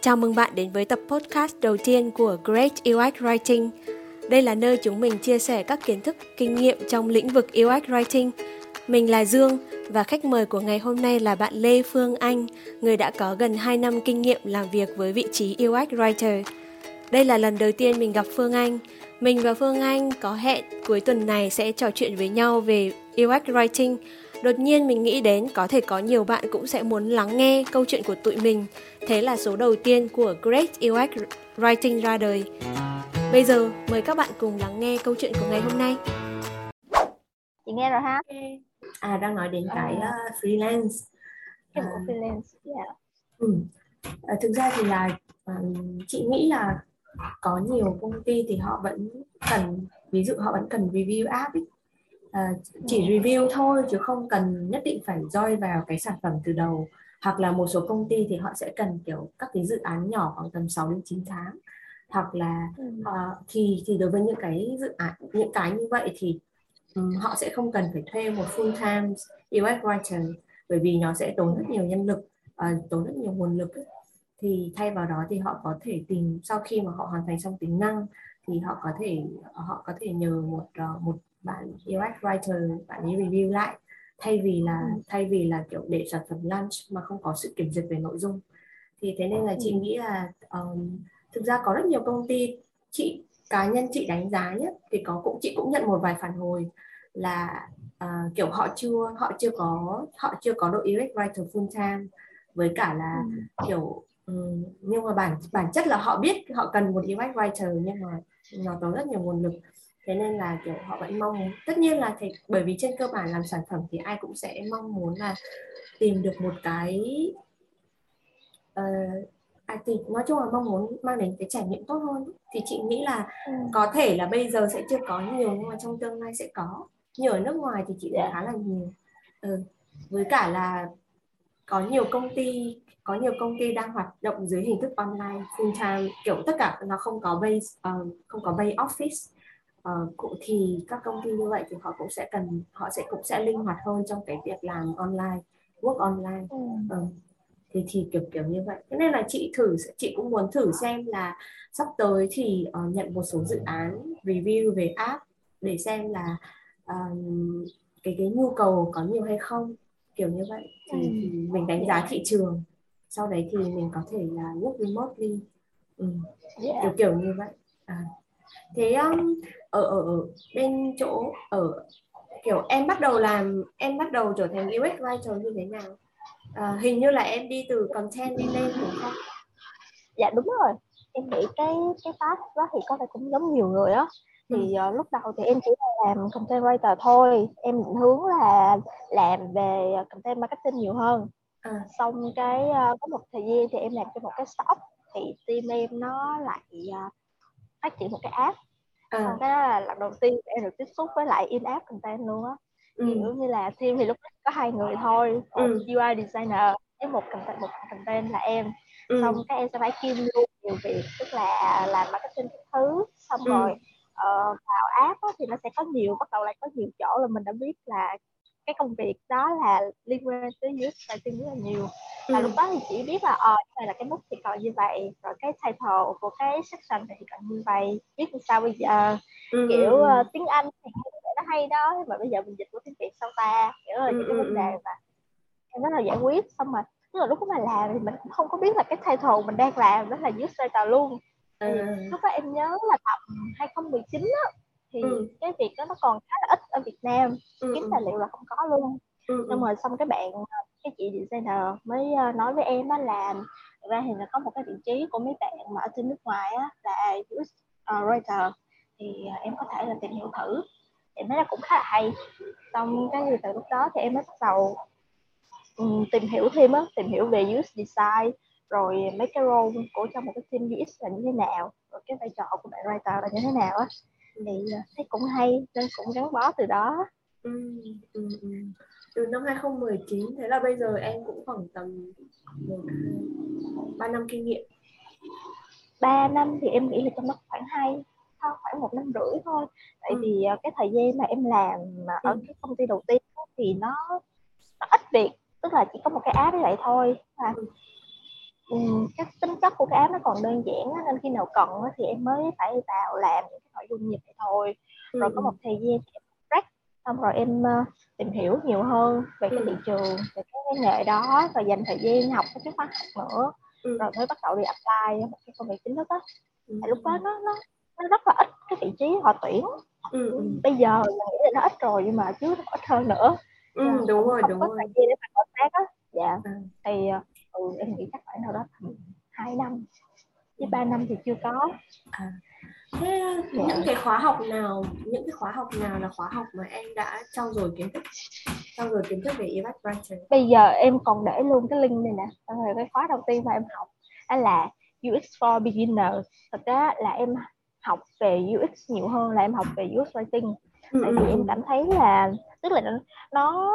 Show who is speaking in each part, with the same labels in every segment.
Speaker 1: Chào mừng bạn đến với tập podcast đầu tiên của Great UX Writing. Đây là nơi chúng mình chia sẻ các kiến thức, kinh nghiệm trong lĩnh vực UX Writing. Mình là Dương và khách mời của ngày hôm nay là bạn Lê Phương Anh, người đã có gần 2 năm kinh nghiệm làm việc với vị trí UX Writer. Đây là lần đầu tiên mình gặp Phương Anh. Mình và Phương Anh có hẹn cuối tuần này sẽ trò chuyện với nhau về UX Writing Đột nhiên mình nghĩ đến có thể có nhiều bạn cũng sẽ muốn lắng nghe câu chuyện của tụi mình. Thế là số đầu tiên của Great UX Writing ra đời. Bây giờ mời các bạn cùng lắng nghe câu chuyện của ngày hôm nay.
Speaker 2: Chị nghe rồi ha?
Speaker 3: À đang nói đến cái uh, freelance.
Speaker 2: Cái uh, freelance, yeah.
Speaker 3: Ừ. À, thực ra thì là um, chị nghĩ là có nhiều công ty thì họ vẫn cần ví dụ họ vẫn cần review app ấy à, chỉ review thôi chứ không cần nhất định phải join vào cái sản phẩm từ đầu. Hoặc là một số công ty thì họ sẽ cần kiểu các cái dự án nhỏ khoảng tầm 6 đến 9 tháng. Hoặc là uh, thì thì đối với những cái dự án những cái như vậy thì um, họ sẽ không cần phải thuê một full time UX writer bởi vì nó sẽ tốn rất nhiều nhân lực uh, tốn rất nhiều nguồn lực ấy. thì thay vào đó thì họ có thể tìm sau khi mà họ hoàn thành xong tính năng thì họ có thể họ có thể nhờ một uh, một bạn UX writer bạn ấy review lại thay vì là ừ. thay vì là kiểu để sản phẩm launch mà không có sự kiểm duyệt về nội dung thì thế nên là chị ừ. nghĩ là um, thực ra có rất nhiều công ty chị cá nhân chị đánh giá nhất thì có cũng chị cũng nhận một vài phản hồi là uh, kiểu họ chưa họ chưa có họ chưa có đội UX writer full time với cả là ừ. kiểu um, nhưng mà bản bản chất là họ biết họ cần một UX writer nhưng mà nó tốn rất nhiều nguồn lực thế nên là kiểu họ vẫn mong muốn tất nhiên là thì bởi vì trên cơ bản làm sản phẩm thì ai cũng sẽ mong muốn là tìm được một cái uh, à, thì nói chung là mong muốn mang đến cái trải nghiệm tốt hơn thì chị nghĩ là ừ. có thể là bây giờ sẽ chưa có nhiều nhưng mà trong tương lai sẽ có nhiều ở nước ngoài thì chị thấy dạ. khá là nhiều ừ. với cả là có nhiều công ty có nhiều công ty đang hoạt động dưới hình thức online full time kiểu tất cả nó không có base uh, không có base office uh, cụ thì các công ty như vậy thì họ cũng sẽ cần họ sẽ cũng sẽ linh hoạt hơn trong cái việc làm online work online ừ. uh, thì thì kiểu kiểu như vậy thế nên là chị thử chị cũng muốn thử xem là sắp tới thì uh, nhận một số dự án review về app để xem là um, cái cái nhu cầu có nhiều hay không kiểu như vậy thì, ừ. thì mình đánh giá thị trường sau đấy thì mình có thể là work remotely ừ. yeah. kiểu kiểu như vậy à. thế um, ở ở bên chỗ ở kiểu em bắt đầu làm em bắt đầu trở thành UX writer như thế nào? À, hình như là em đi từ content đi lên đúng không?
Speaker 2: Dạ đúng rồi. Em nghĩ cái cái path đó thì có thể cũng giống nhiều người á. Thì uh, lúc đầu thì em chỉ là làm content writer thôi. Em định hướng là làm về content marketing nhiều hơn. À. xong cái uh, có một thời gian thì em làm cho một cái shop. Thì team em nó lại uh, phát triển một cái app xong cái đó là lần đầu tiên em được tiếp xúc với lại in app content luôn á ừ. kiểu như là team thì lúc đó có hai người thôi ừ. UI designer với một content một content là em ừ. xong cái em sẽ phải kiêm luôn nhiều việc tức là làm marketing các thứ xong ừ. rồi uh, vào app á, thì nó sẽ có nhiều bắt đầu lại có nhiều chỗ là mình đã biết là cái công việc đó là liên quan tới UX writing rất là nhiều và ừ. lúc đó thì chỉ biết là ờ này là cái nút thì còn như vậy rồi cái title của cái section thì còn như vậy biết làm sao bây giờ ừ. kiểu uh, tiếng Anh thì nó hay đó mà bây giờ mình dịch của tiếng Việt sao ta kiểu là ừ. những cái vấn đề mà em rất là giải quyết xong rồi tức là lúc mà làm thì mình cũng không có biết là cái title mình đang làm đó là UX writer luôn ừ. lúc đó em nhớ là tầm 2019 á thì ừ. cái việc đó nó còn khá là ít ở Việt Nam ừ. kiếm tài liệu là không có luôn. Ừ. xong rồi xong cái bạn cái chị designer mới ờ, nói với em á là ra thì là có một cái vị trí của mấy bạn mà ở trên nước ngoài á là UX uh, writer thì ờ, em có thể là tìm hiểu thử. Em thấy là cũng khá là hay. Xong cái từ lúc đó thì em bắt đầu um, tìm hiểu thêm á tìm hiểu về UX design rồi mấy cái role của trong một cái team UX là như thế nào rồi cái vai trò của bạn writer là như thế nào á thì thấy cũng hay nên cũng gắn bó từ đó
Speaker 3: ừ, ừ, ừ. từ năm 2019 thế là bây giờ em cũng khoảng tầm một ba năm kinh nghiệm
Speaker 2: 3 năm thì em nghĩ là trong đó khoảng hai khoảng một năm rưỡi thôi tại ừ. vì ờ, cái thời gian mà em làm mà ở ừ. cái công ty đầu tiên thì nó, nó ít việc tức là chỉ có một cái app như vậy thôi và ừ. Cái tính chất của cái app nó còn đơn giản á, nên khi nào cần á, thì em mới phải vào làm những cái nội dung như vậy thôi.
Speaker 3: Ừ,
Speaker 2: rồi có một thời gian thì em break xong rồi em uh, tìm hiểu nhiều hơn về cái
Speaker 3: Ừ.
Speaker 2: thị trường về cái, cái nghề đó và dành thời gian học các cái khóa học nữa.
Speaker 3: Ừ,
Speaker 2: rồi mới bắt đầu đi apply một cái công việc chính thức á.
Speaker 3: Ừ,
Speaker 2: Tại lúc đó nó nó nó rất là ít cái vị trí họ tuyển.
Speaker 3: Ừ, ừ,
Speaker 2: bây giờ mình nghĩ là nó ít rồi nhưng mà chứ nó ít hơn nữa.
Speaker 3: Ừ, đúng rồi đúng
Speaker 2: có
Speaker 3: rồi.
Speaker 2: thời gian để mà công tác á. Dạ.
Speaker 3: Ừ.
Speaker 2: thì ờ, ừ, em nghĩ chắc phải đâu đó tầm hai năm chứ ba năm thì chưa có
Speaker 3: Thế
Speaker 2: Dạ.
Speaker 3: những cái khóa học nào, những cái khóa học nào là khóa học mà em đã trau dồi kiến thức, trau dồi kiến thức về UX writing?
Speaker 2: bây giờ em còn để luôn cái link này nè Xong rồi cái khóa đầu tiên mà em học đó là UX for beginner thật ra là em học về UX nhiều hơn là em học về UX writing
Speaker 3: Ừ,
Speaker 2: tại
Speaker 3: ừ,
Speaker 2: vì
Speaker 3: ừ.
Speaker 2: em cảm thấy là tức là nó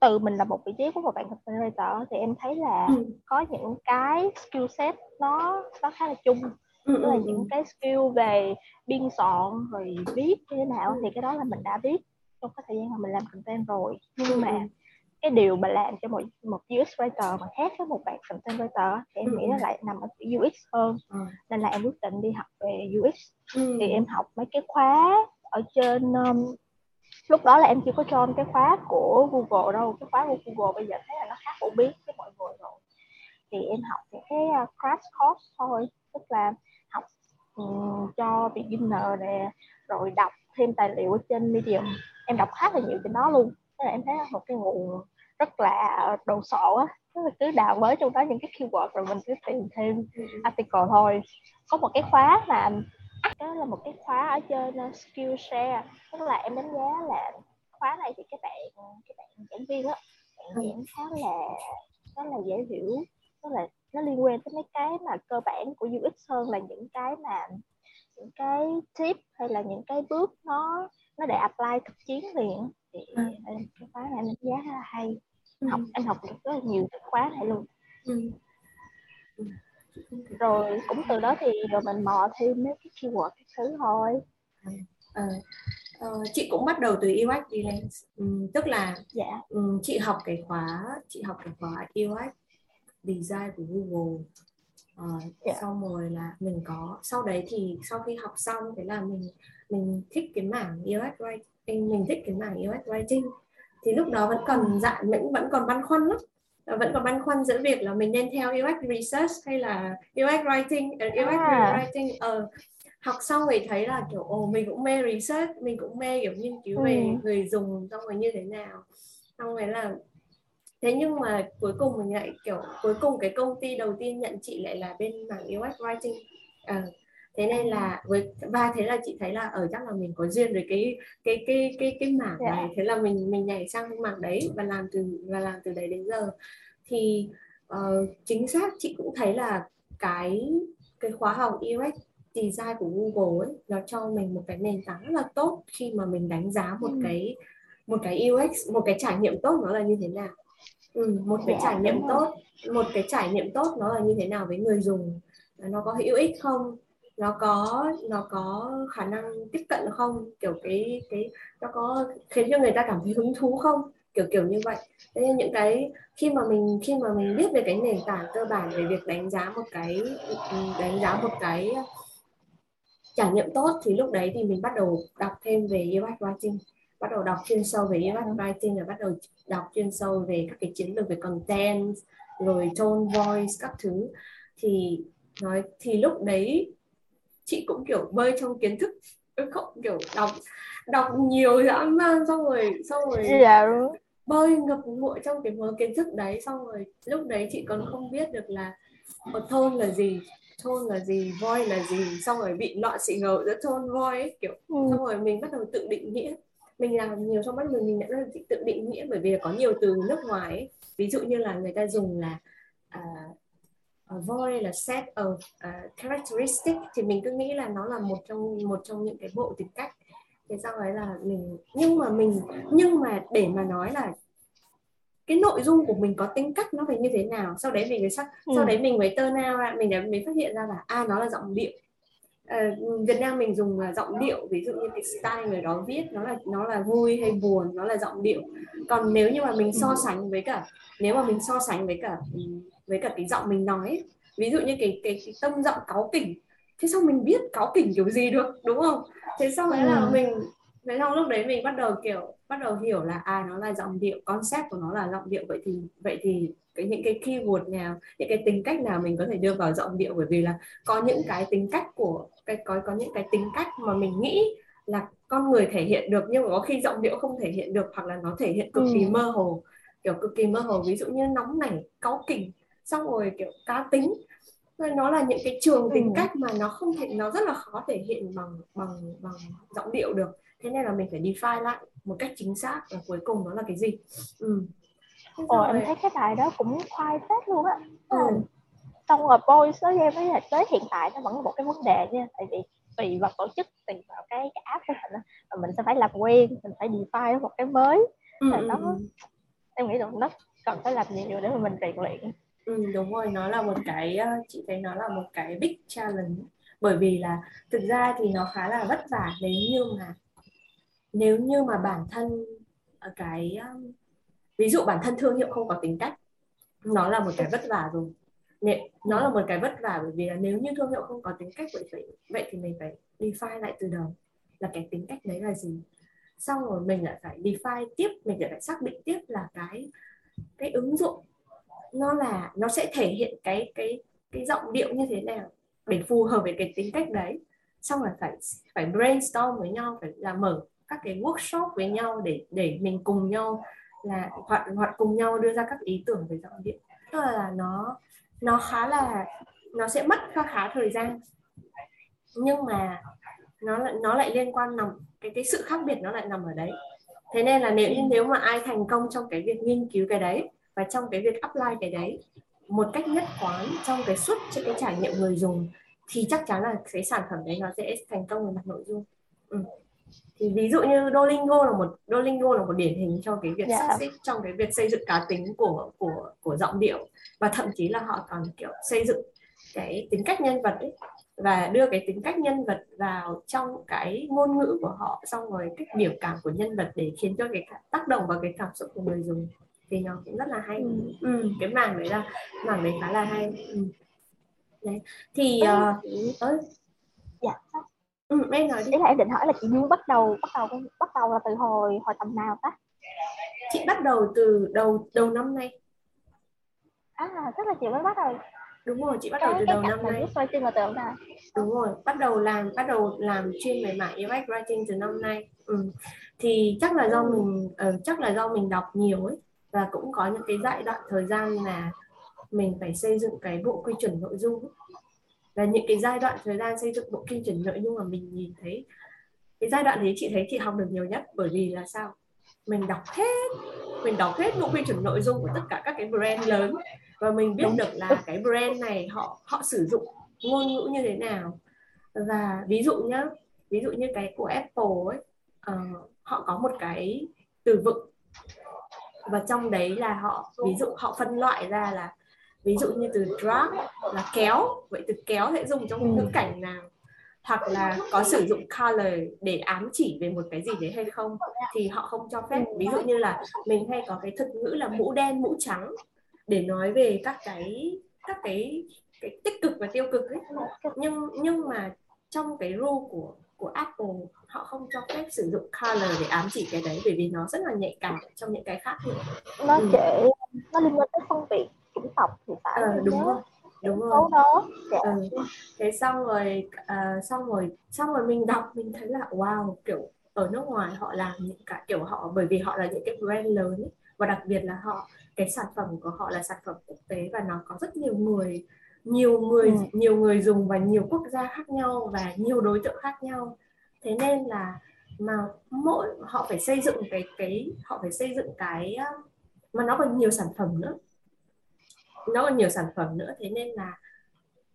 Speaker 2: từ mình là một vị trí của một bạn content writer thì em thấy là
Speaker 3: Ừ,
Speaker 2: có những cái skill set nó nó khá là chung.
Speaker 3: Ừ,
Speaker 2: tức là
Speaker 3: ừ,
Speaker 2: những
Speaker 3: ừ.
Speaker 2: cái skill về biên soạn rồi viết như thế nào
Speaker 3: Ừ.
Speaker 2: thì cái đó là mình đã biết trong cái thời gian mà mình làm content rồi. Nhưng
Speaker 3: Ừ,
Speaker 2: mà
Speaker 3: ừ.
Speaker 2: cái điều mà làm cho một một UX writer mà khác với một bạn content writer thì em nghĩ nó lại nằm ở UX hơn. Nên là em quyết định đi học về UX thì em học mấy cái khóa ở trên um, lúc đó là em chưa có join cái khóa của Google đâu. Cái khóa của Google bây giờ thấy là nó khá phổ biến với mọi người rồi. Thì em học những cái uh, crash course thôi. Tức là học ừm, cho beginner nè rồi đọc thêm tài liệu ở trên Medium. Em đọc khá là nhiều trên đó luôn. Thế là em thấy là một cái nguồn rất là đồ sộ á. Tức là cứ đào với trong đó những cái keyword rồi mình cứ tìm thêm
Speaker 3: Ừ,
Speaker 2: article thôi. Có một cái khóa mà đó là một cái khóa ở trên uh, Skillshare tức là em đánh giá là khóa này thì các bạn các bạn giảng viên á bạn
Speaker 3: Ừ.
Speaker 2: giảng khá là khá là dễ hiểu tức là nó liên quan tới mấy cái mà cơ bản của UX hơn là những cái mà những cái tip hay là những cái bước nó nó để apply thực chiến liền thì
Speaker 3: Ừ.
Speaker 2: cái khóa này em đánh giá khá là hay
Speaker 3: Ừ.
Speaker 2: học em học được rất là nhiều cái khóa này luôn
Speaker 3: Ừ. Ừ.
Speaker 2: rồi cũng từ đó thì rồi mình mò thêm mấy cái keyword cái thứ thôi.
Speaker 3: Ờ, ờ, chị cũng bắt đầu từ UX Design ừ, tức là
Speaker 2: dạ.
Speaker 3: ừ, chị học cái khóa chị học cái khóa UX Design của Google. Ờ,
Speaker 2: Dạ.
Speaker 3: xong rồi là mình có sau đấy thì sau khi học xong thế là mình mình thích cái mảng UX writing mình thích cái mảng UX writing. Thì lúc đó vẫn còn dạ vẫn vẫn còn băn khoăn lắm vẫn còn băn khoăn giữa việc là mình nên theo UX research hay là UX writing ờ, UX
Speaker 2: À.
Speaker 3: writing ờ học xong rồi thấy là kiểu ồ mình cũng mê research mình cũng mê kiểu nghiên cứu về
Speaker 2: Ừ.
Speaker 3: người dùng xong rồi như thế nào xong rồi là thế nhưng mà cuối cùng mình lại kiểu cuối cùng cái công ty đầu tiên nhận chị lại là bên mảng UX writing Ờ, thế nên là với và thế là chị thấy là ở chắc là mình có duyên với cái cái cái cái cái mảng
Speaker 2: Dạ.
Speaker 3: này. Thế là mình mình nhảy sang cái mảng đấy và làm từ và làm từ đấy đến giờ. Thì ờ, chính xác chị cũng thấy là cái cái khóa học UX design của Google ấy nó cho mình một cái nền tảng rất là tốt khi mà mình đánh giá một
Speaker 2: Ừ.
Speaker 3: cái một cái UX một cái trải nghiệm tốt nó là như thế nào. Ừ, một cái
Speaker 2: Dạ,
Speaker 3: trải nghiệm tốt một cái trải nghiệm tốt nó là như thế nào với người dùng nó có hữu ích không nó có nó có khả năng tiếp cận không? Kiểu cái cái, nó có khiến cho người ta cảm thấy hứng thú không? Kiểu kiểu như vậy. Thế nên những cái khi mà mình, khi mà mình biết về cái nền tảng cơ bản về việc đánh giá một cái, đánh giá một cái trải nghiệm tốt thì lúc đấy thì mình bắt đầu đọc thêm về UX writing. Bắt đầu đọc chuyên sâu về UX writing rồi bắt đầu đọc chuyên sâu về các cái chiến lược về content, rồi tone voice các thứ. Thì nói, thì lúc đấy chị cũng kiểu bơi trong kiến thức không kiểu đọc đọc nhiều dã man xong rồi xong rồi
Speaker 2: dạ đúng
Speaker 3: bơi ngập ngụa trong cái mớ kiến thức đấy xong rồi lúc đấy chị còn không biết được là một tone là gì tone là gì voice là gì xong rồi bị loạn xị ngầu giữa tone voice ấy, kiểu
Speaker 2: ừ.
Speaker 3: xong rồi mình bắt đầu tự định nghĩa mình làm nhiều trong mắt mình mình đã tự định nghĩa bởi vì có nhiều từ nước ngoài ấy. ví dụ như là người ta dùng là uh, voice là set of uh, characteristic thì mình cứ nghĩ là nó là một trong một trong những cái bộ tính cách thế sau đấy là mình nhưng mà mình nhưng mà để mà nói là cái nội dung của mình có tính cách nó phải như thế nào sau đấy mình mới sắc
Speaker 2: Ừ.
Speaker 3: sau đấy mình mới turn out ra mình đã mới phát hiện ra là à nó là giọng điệu Ờ, Việt Nam mình dùng là giọng điệu ví dụ như cái style người đó viết nó là nó là vui hay buồn nó là giọng điệu. Còn nếu như mà mình so sánh với cả nếu mà mình so sánh với cả với cả cái giọng mình nói ví dụ như cái cái, cái tông giọng cáu kỉnh thế sao mình biết cáu kỉnh kiểu gì được đúng không? Thế xong rồi là ừ. mình thế xong lúc đấy mình bắt đầu kiểu bắt đầu hiểu là à nó là giọng điệu concept của nó là giọng điệu. Vậy thì vậy thì cái những cái keyword nào những cái tính cách nào mình có thể đưa vào giọng điệu? Bởi vì là có những cái tính cách của cái có có những cái tính cách mà mình nghĩ là con người thể hiện được nhưng mà có khi giọng điệu không thể hiện được hoặc là nó thể hiện cực kỳ ừ. mơ hồ kiểu cực kỳ mơ hồ. Ví dụ như nóng nảy cáu kỉnh xong rồi kiểu cá tính nó là những cái trường tính ừ. cách mà nó không thể nó rất là khó thể hiện bằng bằng bằng giọng điệu được thế nên là mình phải define lại một cách chính xác và cuối cùng nó là cái gì ừ.
Speaker 2: Ồ em thấy cái bài đó cũng khoai phết luôn á ừ. xong rồi boys với em ấy là tới hiện tại nó vẫn là một cái vấn đề nha tại vì tùy vào tổ chức tùy vào cái, cái app của mình mà mình sẽ phải làm quen mình phải define một cái mới ừ. nó ừ, ừ. em nghĩ là nó cần phải làm nhiều để mà mình rèn luyện
Speaker 3: ừ, đúng rồi nó là một cái ờ, chị thấy nó là một cái big challenge bởi vì là thực ra thì nó khá là vất vả nếu như mà nếu như mà bản thân ờ, cái ờ, ví dụ bản thân thương hiệu không có tính cách nó là một cái vất vả rồi. Nó là một cái vất vả bởi vì là nếu như thương hiệu không có tính cách vậy vậy vậy thì mình phải define lại từ đầu là cái tính cách đấy là gì. Xong rồi mình lại phải define tiếp mình lại phải xác định tiếp là cái cái ứng dụng nó là, nó sẽ thể hiện cái cái cái giọng điệu như thế nào để phù hợp với cái tính cách đấy. Xong rồi phải phải brainstorm với nhau, phải là mở các cái workshop với nhau để để mình cùng nhau là, hoặc hoặc cùng nhau đưa ra các ý tưởng về giọng điệu. Tức là nó nó khá là, nó sẽ mất khá khá thời gian. Nhưng mà nó lại nó lại liên quan nằm, cái cái sự khác biệt nó lại nằm ở đấy. Thế nên là nếu như nếu mà ai thành công trong cái việc nghiên cứu cái đấy và trong cái việc apply cái đấy một cách nhất quán trong cái suốt trên cái trải nghiệm người dùng thì chắc chắn là cái sản phẩm đấy nó sẽ thành công về mặt nội dung ừ. thì ví dụ như Duolingo là một Duolingo là một điển hình trong cái việc yeah. Dạ. xếp trong cái việc xây dựng cá tính của của của giọng điệu và thậm chí là họ còn kiểu xây dựng cái tính cách nhân vật ấy và đưa cái tính cách nhân vật vào trong cái ngôn ngữ của họ xong rồi cách biểu cảm của nhân vật để khiến cho cái tác động vào cái cảm xúc của người dùng thì nó cũng rất là hay. Ừ. Ừ, cái mảng đấy là mảng đấy khá là hay. Ừ. đấy. Thì uh, ơi
Speaker 2: dạ
Speaker 3: ừ, em nói đi.
Speaker 2: Ý là em định hỏi là chị Dương bắt đầu bắt đầu bắt đầu là từ hồi hồi tầm nào ta?
Speaker 3: Chị bắt đầu từ đầu đầu năm nay.
Speaker 2: À tức là chị mới bắt đầu.
Speaker 3: Đúng rồi chị bắt đầu từ đầu năm nay.
Speaker 2: writing là từ nay
Speaker 3: đúng rồi bắt đầu làm bắt đầu làm chuyên về mảng UX writing từ năm nay. Ừ. thì chắc là do ừ. mình uh, chắc là do mình đọc nhiều ấy và cũng có những cái giai đoạn thời gian là mình phải xây dựng cái bộ quy chuẩn nội dung và những cái giai đoạn thời gian xây dựng bộ quy chuẩn nội dung mà mình nhìn thấy cái giai đoạn đấy chị thấy chị học được nhiều nhất. Bởi vì là sao? Mình đọc hết mình đọc hết bộ quy chuẩn nội dung của tất cả các cái brand lớn. Và mình biết được là cái brand này họ họ sử dụng ngôn ngữ như thế nào. Và ví dụ nhá ví dụ như cái của Apple ấy uh, họ có một cái từ vựng và trong đấy là họ ví dụ họ phân loại ra là ví dụ như từ drag là kéo vậy từ kéo sẽ dùng trong ngữ cảnh nào? Hoặc là có sử dụng color để ám chỉ về một cái gì đấy hay không? Thì họ không cho phép. Ví dụ như là mình hay có cái thực ngữ là mũ đen mũ trắng để nói về các cái các cái cái tích cực và tiêu cực ấy. Nhưng nhưng mà trong cái rule của của Apple họ không cho phép sử dụng color để ám chỉ cái đấy bởi vì nó rất là nhạy cảm trong những cái khác nữa.
Speaker 2: nó ừ. chỉ nó liên quan tới phân biệt chủng tộc thì phải
Speaker 3: ờ, đúng rồi đúng rồi đó dạ. ừ. thế xong rồi uh, xong rồi xong rồi mình đọc mình thấy là wow kiểu ở nước ngoài họ làm những cả kiểu họ bởi vì họ là những cái brand lớn ấy, và đặc biệt là họ cái sản phẩm của họ là sản phẩm quốc tế và nó có rất nhiều người nhiều người ừ. nhiều người dùng và nhiều quốc gia khác nhau và nhiều đối tượng khác nhau. Thế nên là mà mỗi họ phải xây dựng cái cái họ phải xây dựng cái mà nó còn nhiều sản phẩm nữa. Nó còn nhiều sản phẩm nữa thế nên là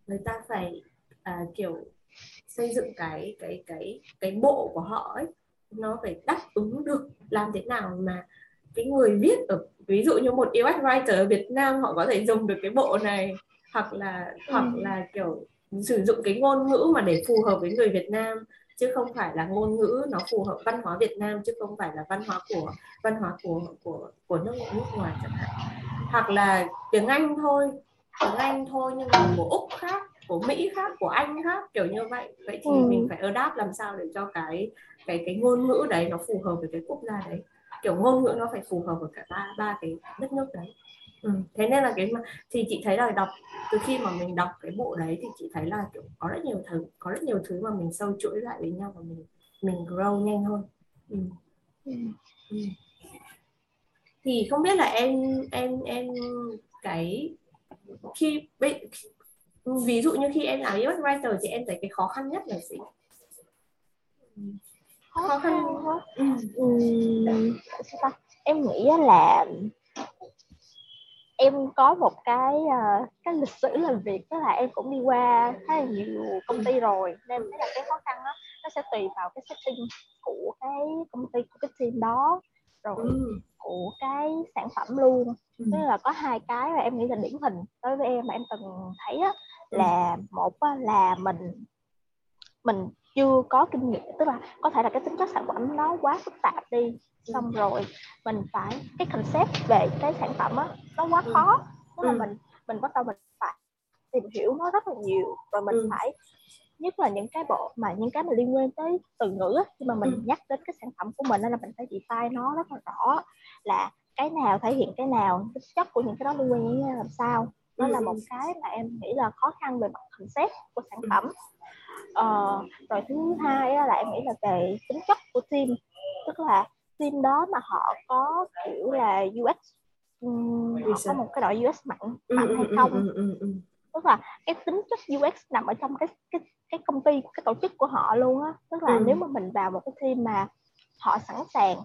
Speaker 3: người ta phải à, kiểu xây dựng cái cái cái cái bộ của họ ấy nó phải đáp ứng được làm thế nào mà cái người viết ở ví dụ như một UX writer ở Việt Nam họ có thể dùng được cái bộ này hoặc là ừ. hoặc là kiểu sử dụng cái ngôn ngữ mà để phù hợp với người Việt Nam chứ không phải là ngôn ngữ nó phù hợp văn hóa Việt Nam chứ không phải là văn hóa của văn hóa của của của nước nước ngoài chẳng hạn hoặc là tiếng Anh thôi tiếng Anh thôi nhưng mà của úc khác của Mỹ khác của Anh khác kiểu như vậy vậy thì ừ. mình phải adapt làm sao để cho cái cái cái ngôn ngữ đấy nó phù hợp với cái quốc gia đấy kiểu ngôn ngữ nó phải phù hợp với cả ba ba cái đất nước đấy ừ. thế nên là cái mà thì chị thấy là đọc từ khi mà mình đọc cái bộ đấy thì chị thấy là kiểu có rất nhiều thứ có rất nhiều thứ mà mình sâu chuỗi lại với nhau và mình mình grow nhanh hơn ừ. Ừ. Ừ. thì không biết là em em em cái khi ví dụ như khi em làm UX writer thì em thấy cái khó khăn nhất là gì
Speaker 2: khó khăn ừ. Ừ, em nghĩ là em có một cái uh, cái lịch sử làm việc đó là em cũng đi qua khá là nhiều công ty rồi nên thấy là cái khó khăn đó nó sẽ tùy vào cái setting của cái công ty của cái team đó rồi ừ. của cái sản phẩm luôn ừ. tức là có hai cái mà em nghĩ là điển hình đối với em mà em từng thấy á, ừ. là một á, là mình mình chưa có kinh nghiệm tức là có thể là cái tính chất sản phẩm nó quá phức tạp đi xong rồi mình phải cái concept về cái sản phẩm á nó quá khó. Tức là mình mình bắt đầu mình phải tìm hiểu nó rất là nhiều rồi mình phải nhất là những cái bộ mà những cái mà liên quan tới từ ngữ á, khi mà mình ừ. nhắc đến cái sản phẩm của mình nên là mình phải define nó rất là rõ là cái nào thể hiện cái nào tính chất của những cái đó liên quan như làm sao. Đó là một cái mà em nghĩ là khó khăn về mặt concept của sản phẩm ờ, rồi thứ hai là em nghĩ là về tính chất của team tức là team đó mà họ có kiểu là UX um, họ có một cái đội UX mạnh mạnh hay không? tức là cái tính chất UX nằm ở trong cái cái cái công ty cái tổ chức của họ luôn á. Tức là ừ. nếu mà mình vào một cái team mà họ sẵn sàng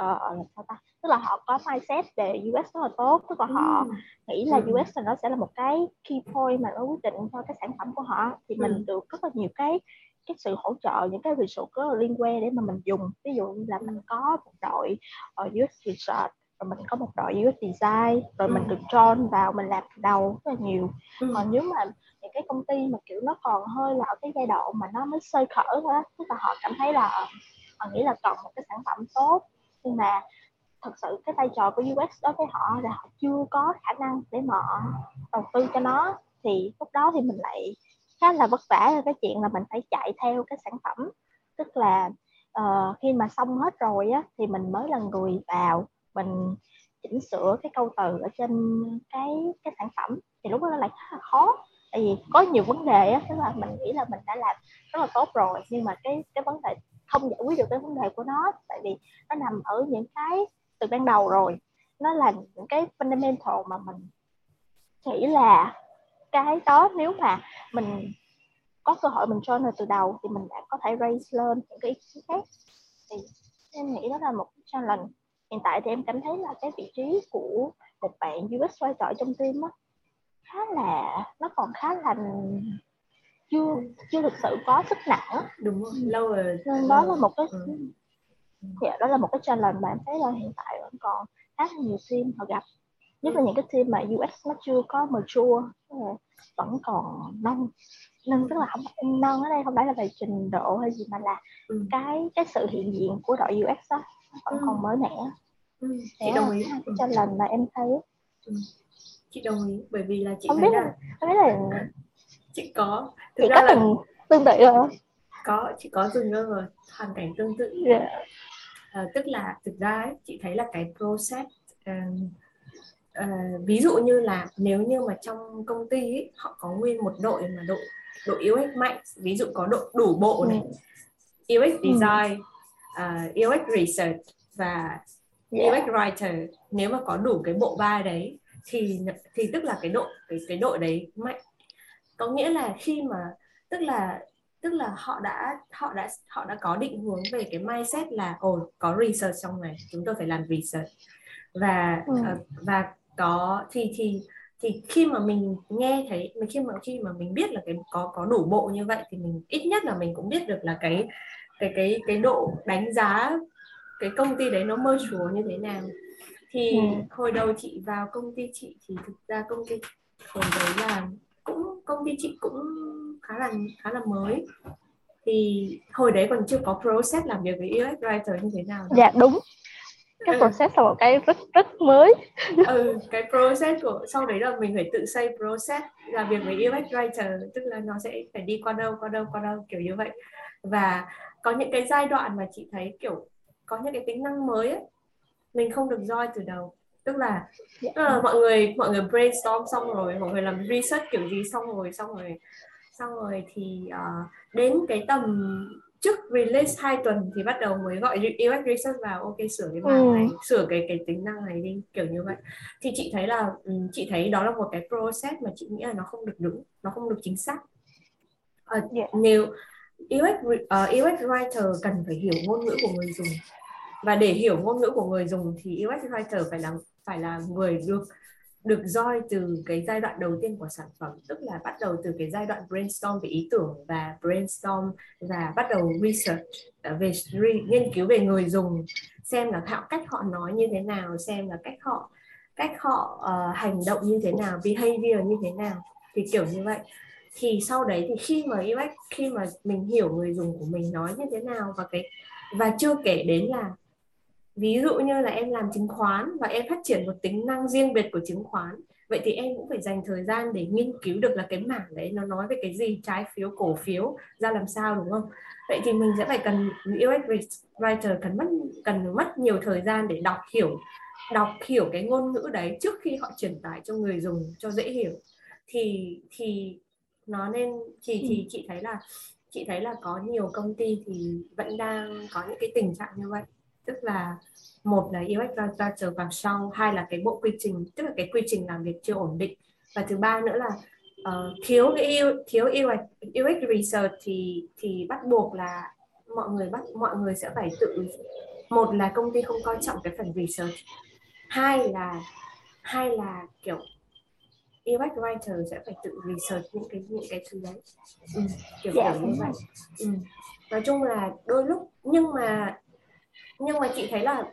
Speaker 2: uh, sao ta tức là họ có mindset về UX rất là tốt tức là ừ. họ nghĩ là ừ. UX là nó sẽ là một cái key point mà nó quyết định cho cái sản phẩm của họ thì mình ừ. được rất là nhiều cái cái sự hỗ trợ những cái resource rất là liên quan để mà mình dùng ví dụ như là mình có một đội uh, UX research rồi mình có một đội UX design rồi ừ. mình được join vào mình làm đầu rất là nhiều ừ. còn nếu mà những cái công ty mà kiểu nó còn hơi là ở cái giai đoạn mà nó mới sơ khởi thôi tức là họ cảm thấy là họ nghĩ là còn một cái sản phẩm tốt nhưng mà thật sự cái vai trò của UX đối với họ là họ chưa có khả năng để mà đầu tư cho nó. Thì lúc đó thì mình lại khá là vất vả cái chuyện là mình phải chạy theo cái sản phẩm. Tức là uh, khi mà xong hết rồi á thì mình mới là người vào mình chỉnh sửa cái câu từ ở trên cái cái sản phẩm. Thì lúc đó lại khá là khó tại vì có nhiều vấn đề á tức là mình nghĩ là mình đã làm rất là tốt rồi nhưng mà cái cái vấn đề không giải quyết được cái vấn đề của nó, tại vì nó nằm ở những cái từ ban đầu rồi. Nó là những cái fundamental mà mình nghĩ là cái đó nếu mà mình có cơ hội mình join từ đầu thì mình đã có thể raise lên những cái ý kiến khác. Thì em nghĩ đó là một challenge. Hiện tại thì em cảm thấy là cái vị trí của một bạn UX trở trong team á, khá là, nó còn khá là chưa chưa thực sự có sức nặng
Speaker 3: đúng rồi lâu rồi
Speaker 2: nên đó là một cái ừ. dạ đó là một cái challenge mà em thấy là hiện tại vẫn còn khá là nhiều team họ gặp nhất là những cái team mà UX nó chưa có mature vẫn còn non nên tức là không non ở đây không phải là về trình độ hay gì mà là ừ. cái cái sự hiện diện của đội UX đó vẫn ừ. còn mới mẻ
Speaker 3: ừ. chị đồng ý
Speaker 2: cái challenge mà em thấy
Speaker 3: ừ. chị đồng ý bởi vì là chị
Speaker 2: không biết là không biết là
Speaker 3: chị có
Speaker 2: thực chị ra có là từng tương tự rồi
Speaker 3: có chị có từng rồi hoàn cảnh tương tự yeah. Dạ. à, tức là thực ra ấy, chị thấy là cái process um, uh, ví dụ như là nếu như mà trong công ty ấy, họ có nguyên một đội mà đội đội UX mạnh ví dụ có đội đủ bộ này ừ. UX ừ. design ừ. uh, UX research và yeah. UX writer nếu mà có đủ cái bộ ba đấy thì thì tức là cái đội cái cái đội đấy mạnh có nghĩa là khi mà tức là tức là họ đã họ đã họ đã có định hướng về cái mindset là ồ có research trong này chúng tôi phải làm research và ừ. uh, và có thì thì thì khi mà mình nghe thấy khi mà khi mà mình biết là cái có có đủ bộ như vậy thì mình ít nhất là mình cũng biết được là cái cái cái cái độ đánh giá cái công ty đấy nó mơ chúa như thế nào thì ừ. hồi đầu chị vào công ty chị thì thực ra công ty hồi đấy là cũng công ty chị cũng khá là khá là mới. Thì hồi đấy còn chưa có process làm việc với UX writer như thế nào
Speaker 2: đâu. dạ đúng. Cái ừ. process là một cái rất rất mới.
Speaker 3: Ừ cái process của sau đấy là mình phải tự xây process làm việc với UX writer tức là nó sẽ phải đi qua đâu qua đâu qua đâu kiểu như vậy. Và có những cái giai đoạn mà chị thấy kiểu có những cái tính năng mới ấy, mình không được join từ đầu tức là. Dạ. tức là mọi người mọi người brainstorm xong rồi mọi người làm research kiểu gì xong rồi xong rồi xong rồi thì uh, đến cái tầm trước release hai tuần thì bắt đầu mới gọi UX research vào ok sửa cái bài ừ. này sửa cái cái tính năng này đi kiểu như vậy thì chị thấy là ừ, chị thấy đó là một cái process mà chị nghĩ là nó không được đúng nó không được chính xác uh, ờ, yeah. Dạ. nếu UX uh, UX writer cần phải hiểu ngôn ngữ của người dùng và để hiểu ngôn ngữ của người dùng thì UX writer phải là phải là người được được roi từ cái giai đoạn đầu tiên của sản phẩm tức là bắt đầu từ cái giai đoạn brainstorm về ý tưởng và brainstorm và bắt đầu research à, về nghiên cứu về người dùng xem là họ cách họ nói như thế nào xem là cách họ cách họ uh, hành động như thế nào behavior như thế nào thì kiểu như vậy. Thì sau đấy thì khi mà UX khi mà mình hiểu người dùng của mình nói như thế nào và cái và chưa kể đến là ví dụ như là em làm chứng khoán và em phát triển một tính năng riêng biệt của chứng khoán, vậy thì em cũng phải dành thời gian để nghiên cứu được là cái mảng đấy nó nói về cái gì, trái phiếu, cổ phiếu, ra làm sao, đúng không? Vậy thì mình sẽ phải cần UX writer cần mất cần mất nhiều thời gian để đọc hiểu đọc hiểu cái ngôn ngữ đấy trước khi họ truyền tải cho người dùng cho dễ hiểu. Thì thì nó nên, thì thì chị thấy là, chị thấy là có nhiều công ty thì vẫn đang có những cái tình trạng như vậy tức là một là UX writer vào sau hai là cái bộ quy trình tức là cái quy trình làm việc chưa ổn định và thứ ba nữa là uh, thiếu cái thiếu UX, UX research thì thì bắt buộc là mọi người bắt mọi người sẽ phải tự một là công ty không coi trọng cái phần research hai là hai là kiểu UX writer sẽ phải tự research những cái những cái thứ đấy ừ, kiểu yeah. Dạ, kiểu như vậy ừ. nói chung là đôi lúc nhưng mà nhưng mà chị thấy là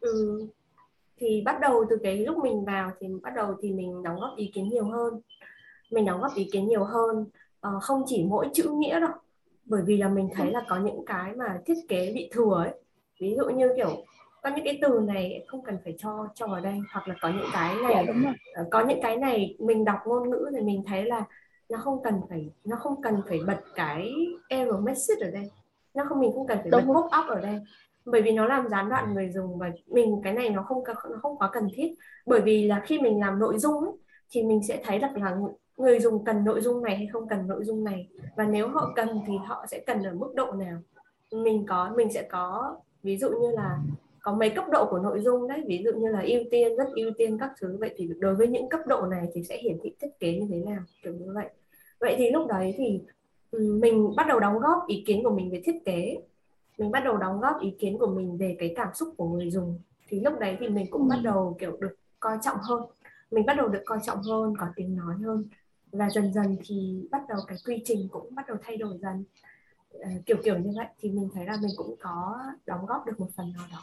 Speaker 3: ừ, thì bắt đầu từ cái lúc mình vào thì bắt đầu thì mình đóng góp ý kiến nhiều hơn. Mình đóng góp ý kiến nhiều hơn. Uh, không chỉ mỗi chữ nghĩa đâu. Bởi vì là mình thấy là có những cái mà thiết kế bị thừa ấy. Ví dụ như kiểu có những cái từ này không cần phải cho cho vào đây. Hoặc là có những cái này dạ, đúng rồi. Ờ, có những cái này mình đọc ngôn ngữ thì mình thấy là nó không cần phải nó không cần phải bật cái error message ở đây. Nó không mình không cần phải đúng bật pop up ở đây bởi vì nó làm gián đoạn người dùng và mình cái này nó không nó không quá cần thiết. Bởi vì là khi mình làm nội dung ấy, thì mình sẽ thấy được là người dùng cần nội dung này hay không cần nội dung này. Và nếu họ cần thì họ sẽ cần ở mức độ nào. Mình có mình sẽ có ví dụ như là có mấy cấp độ của nội dung đấy. Ví dụ như là ưu tiên rất ưu tiên các thứ. Vậy thì đối với những cấp độ này thì sẽ hiển thị thiết kế như thế nào? Kiểu như vậy. Vậy thì lúc đấy thì mình bắt đầu đóng góp ý kiến của mình về thiết kế mình bắt đầu đóng góp ý kiến của mình về cái cảm xúc của người dùng thì lúc đấy thì mình cũng bắt ừ. đầu kiểu được coi trọng hơn mình bắt đầu được coi trọng hơn có tiếng nói hơn và dần dần thì bắt đầu cái quy trình cũng bắt đầu thay đổi dần à, kiểu kiểu như vậy thì mình thấy là mình cũng có đóng góp được một phần nào đó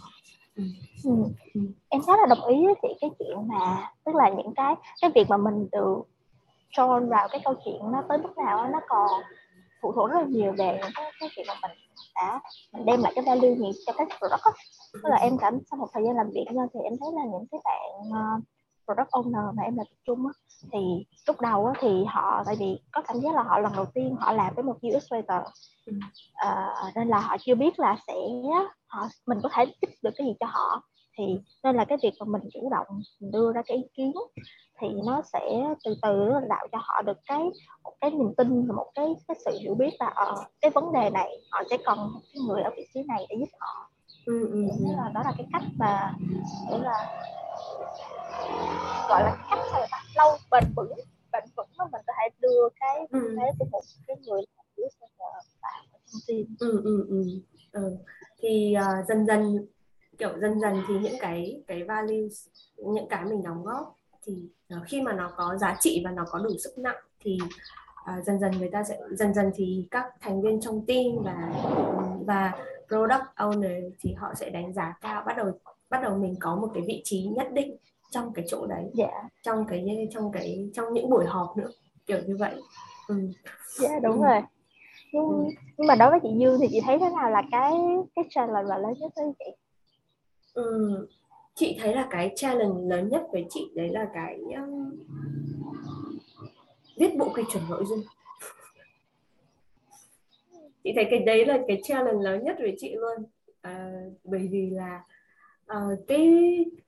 Speaker 2: ừ. Ừ. Ừ. em khá là đồng ý với chị cái chuyện mà tức là những cái cái việc mà mình từ cho vào cái câu chuyện nó tới lúc nào nó còn phụ thuộc rất là nhiều về cái, cái chuyện mà mình đã mình đem lại cái value gì cho cái product đó. tức là em cảm sau một thời gian làm việc nha thì em thấy là những cái bạn uh, product owner mà em làm tập trung á, thì lúc đầu á, thì họ tại vì có cảm giác là họ lần đầu tiên họ làm với một writer uh, nên là họ chưa biết là sẽ họ mình có thể giúp được cái gì cho họ thì nên là cái việc mà mình chủ động đưa ra cái ý kiến thì nó sẽ từ từ tạo cho họ được cái một cái niềm tin và một cái cái sự hiểu biết là ở ờ, cái vấn đề này họ sẽ cần một cái người ở vị trí này để giúp họ ừ, ừ, ừ. là đó là cái cách mà để là gọi là cách sao ta lâu bền vững bền vững mà mình có thể đưa cái ừ. thế của một cái người làm dưới vào thông tin ừ, ừ,
Speaker 3: ừ. ừ. thì uh, dần dần kiểu dần dần thì những cái cái values những cái mình đóng góp thì uh, khi mà nó có giá trị và nó có đủ sức nặng thì uh, dần dần người ta sẽ dần dần thì các thành viên trong team và và product owner thì họ sẽ đánh giá cao bắt đầu bắt đầu mình có một cái vị trí nhất định trong cái chỗ đấy yeah. Dạ. trong cái trong cái trong những buổi họp nữa kiểu như vậy
Speaker 2: ừ. dạ yeah, đúng ừ. rồi nhưng, ừ. nhưng mà đối với chị Dương thì chị thấy thế nào là cái cái challenge là lớn nhất với chị
Speaker 3: Ừ, chị thấy là cái challenge lớn nhất với chị đấy là cái um, viết bộ quy chuẩn nội dung. Chị thấy cái đấy là cái challenge lớn nhất với chị luôn. À, bởi vì là à, cái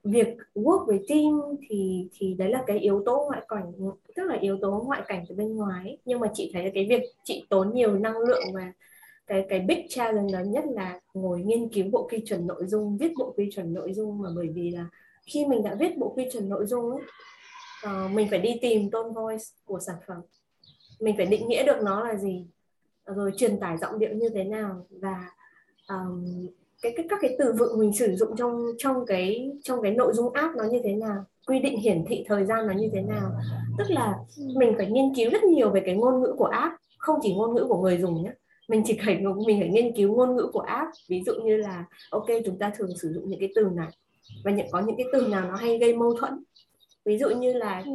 Speaker 3: việc work với team thì thì đấy là cái yếu tố ngoại cảnh tức là yếu tố ngoại cảnh từ bên ngoài nhưng mà chị thấy là cái việc chị tốn nhiều năng lượng và cái cái big challenge lớn nhất là ngồi nghiên cứu bộ quy chuẩn nội dung viết bộ quy chuẩn nội dung mà bởi vì là khi mình đã viết bộ quy chuẩn nội dung ấy, uh, mình phải đi tìm tone voice của sản phẩm. Mình phải định nghĩa được nó là gì rồi truyền tải giọng điệu như thế nào và um, cái, cái các cái từ vựng mình sử dụng trong trong cái trong cái nội dung app nó như thế nào quy định hiển thị thời gian nó như thế nào. Tức là mình phải nghiên cứu rất nhiều về cái ngôn ngữ của app không chỉ ngôn ngữ của người dùng nhé mình chỉ phải mình phải nghiên cứu ngôn ngữ của app ví dụ như là ok chúng ta thường sử dụng những cái từ này và những có những cái từ nào nó hay gây mâu thuẫn ví dụ như là ừ.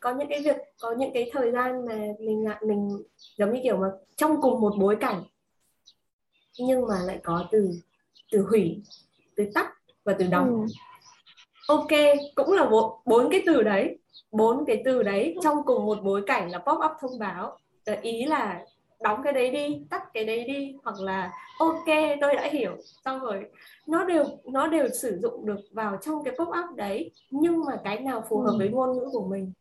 Speaker 3: có những cái việc có những cái thời gian mà mình lại mình giống như kiểu mà trong cùng một bối cảnh nhưng mà lại có từ từ hủy từ tắt và từ đóng ừ. ok cũng là bốn bốn cái từ đấy bốn cái từ đấy trong cùng một bối cảnh là pop up thông báo ý là đóng cái đấy đi tắt cái đấy đi hoặc là ok tôi đã hiểu xong rồi nó đều nó đều sử dụng được vào trong cái pop up đấy nhưng mà cái nào phù hợp ừ. với ngôn ngữ của mình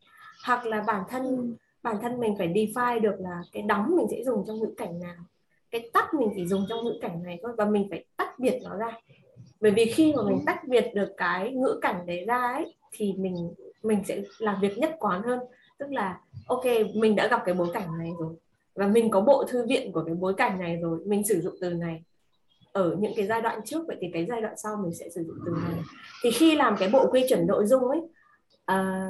Speaker 3: hoặc là bản thân ừ. bản thân mình phải define được là cái đóng mình sẽ dùng trong ngữ cảnh nào cái tắt mình chỉ dùng trong ngữ cảnh này thôi và mình phải tách biệt nó ra bởi vì khi mà mình ừ. tách biệt được cái ngữ cảnh đấy ra ấy thì mình mình sẽ làm việc nhất quán hơn tức là ok mình đã gặp cái bối cảnh này rồi và mình có bộ thư viện của cái bối cảnh này rồi mình sử dụng từ này ở những cái giai đoạn trước vậy thì cái giai đoạn sau mình sẽ sử dụng từ này thì khi làm cái bộ quy chuẩn nội dung ấy à,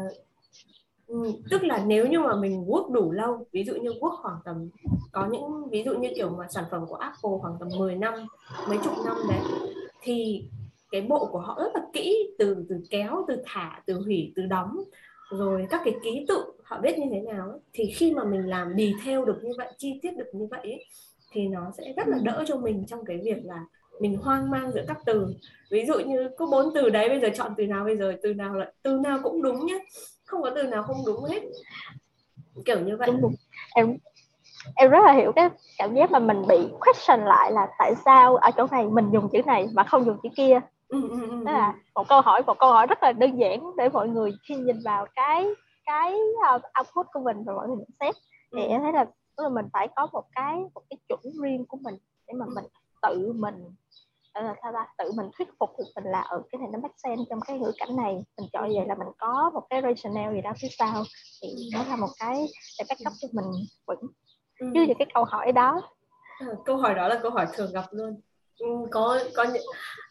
Speaker 3: ừ, tức là nếu như mà mình work đủ lâu ví dụ như work khoảng tầm có những ví dụ như kiểu mà sản phẩm của Apple khoảng tầm 10 năm mấy chục năm đấy thì cái bộ của họ rất là kỹ từ từ kéo từ thả từ hủy từ đóng rồi các cái ký tự họ biết như thế nào thì khi mà mình làm detail được như vậy chi tiết được như vậy ấy, thì nó sẽ rất là đỡ cho mình trong cái việc là mình hoang mang giữa các từ. Ví dụ như có bốn từ đấy bây giờ chọn từ nào bây giờ từ nào là từ nào cũng đúng nhé không có từ nào không đúng hết. Kiểu như vậy. Đúng,
Speaker 2: em em rất là hiểu cái cảm giác mà mình bị question lại là tại sao ở chỗ này mình dùng chữ này mà không dùng chữ kia. Ừ, ừ, ừ, đó là một câu hỏi một câu hỏi rất là đơn giản để mọi người khi nhìn vào cái cái uh, output của mình và mọi người nhận xét. Thì em thấy là tức là mình phải có một cái một cái chuẩn riêng của mình để mà mình tự mình là sao ta tự mình thuyết phục được mình là ở cái này nó make sense trong cái ngữ cảnh này. Mình chọn vậy là mình có một cái rationale gì đó phía sau. Thì nó là một cái để backup cho mình vững ừ. chứ những cái câu hỏi đó.
Speaker 3: À, câu hỏi đó là câu hỏi thường gặp luôn. Ừ, có có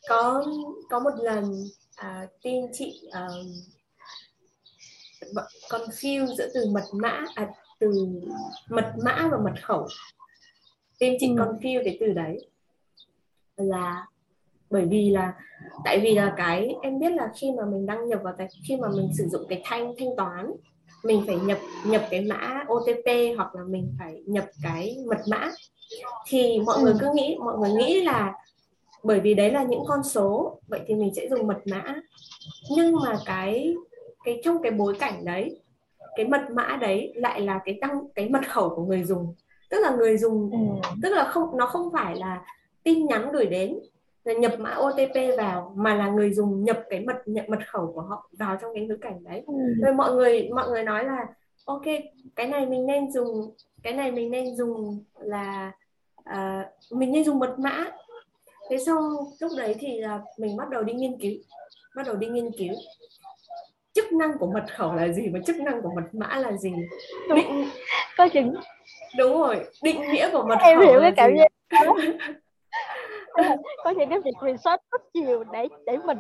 Speaker 3: có có một lần à, tin chị um, confuse giữa từ mật mã à, từ mật mã và mật khẩu tin chị ừ. confuse cái từ đấy là bởi vì là tại vì là cái em biết là khi mà mình đăng nhập vào cái khi mà mình sử dụng cái thanh thanh toán mình phải nhập nhập cái mã OTP hoặc là mình phải nhập cái mật mã thì mọi ừ. người cứ nghĩ mọi người nghĩ là bởi vì đấy là những con số vậy thì mình sẽ dùng mật mã nhưng mà cái cái trong cái bối cảnh đấy cái mật mã đấy lại là cái đăng cái mật khẩu của người dùng tức là người dùng ừ. tức là không nó không phải là tin nhắn gửi đến là nhập mã OTP vào mà là người dùng nhập cái mật nhập mật khẩu của họ vào trong cái ngữ cảnh đấy ừ. rồi mọi người mọi người nói là ok cái này mình nên dùng cái này mình nên dùng là uh, mình nên dùng mật mã thế xong lúc đấy thì là mình bắt đầu đi nghiên cứu bắt đầu đi nghiên cứu chức năng của mật khẩu là gì và chức năng của mật mã là gì?
Speaker 2: Định có chừng
Speaker 3: đúng rồi định nghĩa của mật
Speaker 2: em
Speaker 3: khẩu
Speaker 2: hiểu cái cảm giác có những cái việc research rất nhiều để để mình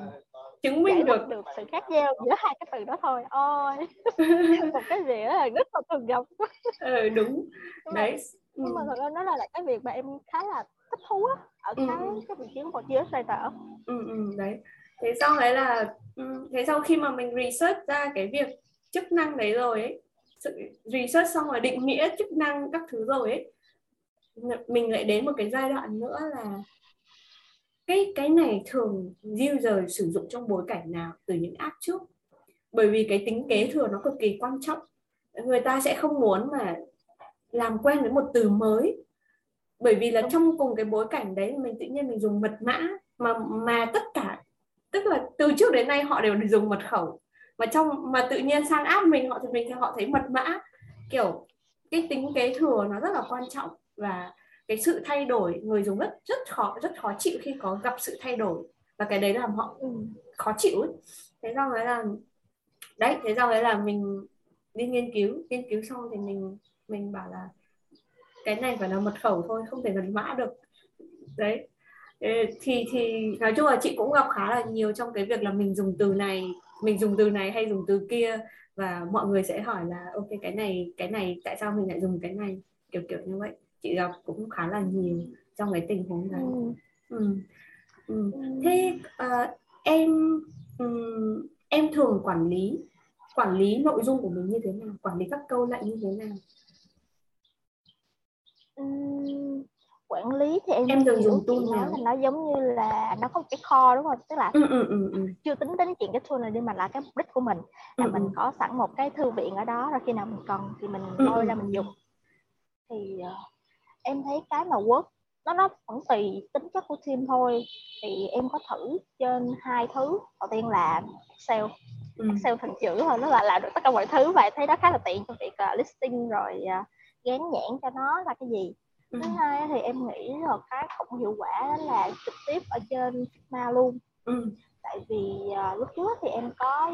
Speaker 3: chứng minh được.
Speaker 2: được sự khác nhau giữa hai cái từ đó thôi. Ôi. Một cái việc là rất là thường gặp.
Speaker 3: Ừ, đúng. Đấy
Speaker 2: nhưng mà thật ra nó là cái việc mà em khá là thích thú á ở ừ. cái cái vị trí của một illustrator
Speaker 3: ừ, ừ, đấy thế sau đấy là ừ, thế sau khi mà mình research ra cái việc chức năng đấy rồi ấy research xong rồi định nghĩa chức năng các thứ rồi ấy, mình lại đến một cái giai đoạn nữa là cái cái này thường user sử dụng trong bối cảnh nào từ những app trước? Bởi vì cái tính kế thừa nó cực kỳ quan trọng. Người ta sẽ không muốn mà làm quen với một từ mới. Bởi vì là trong cùng cái bối cảnh đấy, mình tự nhiên mình dùng mật mã mà mà tất cả tức là từ trước đến nay họ đều dùng mật khẩu. Mà trong mà tự nhiên sang app mình họ thì mình thì họ thấy mật mã. Kiểu cái tính kế thừa nó rất là quan trọng. Và cái sự thay đổi người dùng rất rất khó rất khó chịu khi có gặp sự thay đổi. Và cái đấy làm họ khó chịu ấy. thế xong đấy là đấy thế xong đấy là mình đi nghiên cứu. Nghiên cứu xong thì mình mình bảo là cái này phải là mật khẩu thôi không thể mật mã được. Đấy thì thì nói chung là chị cũng gặp khá là nhiều trong cái việc là mình dùng từ này mình dùng từ này hay dùng từ kia. Và mọi người sẽ hỏi là ok cái này cái này tại sao mình lại dùng cái này? Kiểu kiểu như vậy. Chị gặp cũng khá là nhiều trong cái tình huống này. Ừ. Ừ. Ừ. thế uh, em um, em thường quản lý quản lý nội dung của mình như thế nào? Quản lý các câu lệnh như thế nào
Speaker 2: quản lý thì em
Speaker 3: em thường dùng tool nào?
Speaker 2: là nó giống như là nó có một cái kho đúng không? Tức là
Speaker 3: ừ, ừ, ừ, ừ.
Speaker 2: chưa tính đến chuyện cái tool này đi mà là cái mục đích của mình là ừ, mình ừ. có sẵn một cái thư viện ở đó rồi khi nào mình cần thì mình ừ, lôi ra mình dùng. Thì uh, em thấy cái mà work nó nó vẫn tùy tính chất của team thôi. Thì em có thử trên hai thứ. Đầu tiên là Excel. Ừ. Excel thành chữ thôi nó là làm được tất cả mọi thứ và thấy nó khá là tiện trong việc uh, listing rồi uh, gán nhãn cho nó là cái gì ừ. thứ hai thì em nghĩ là cái cũng hiệu quả đó là trực tiếp ở trên Figma luôn. Ừ. tại vì uh, lúc trước thì em có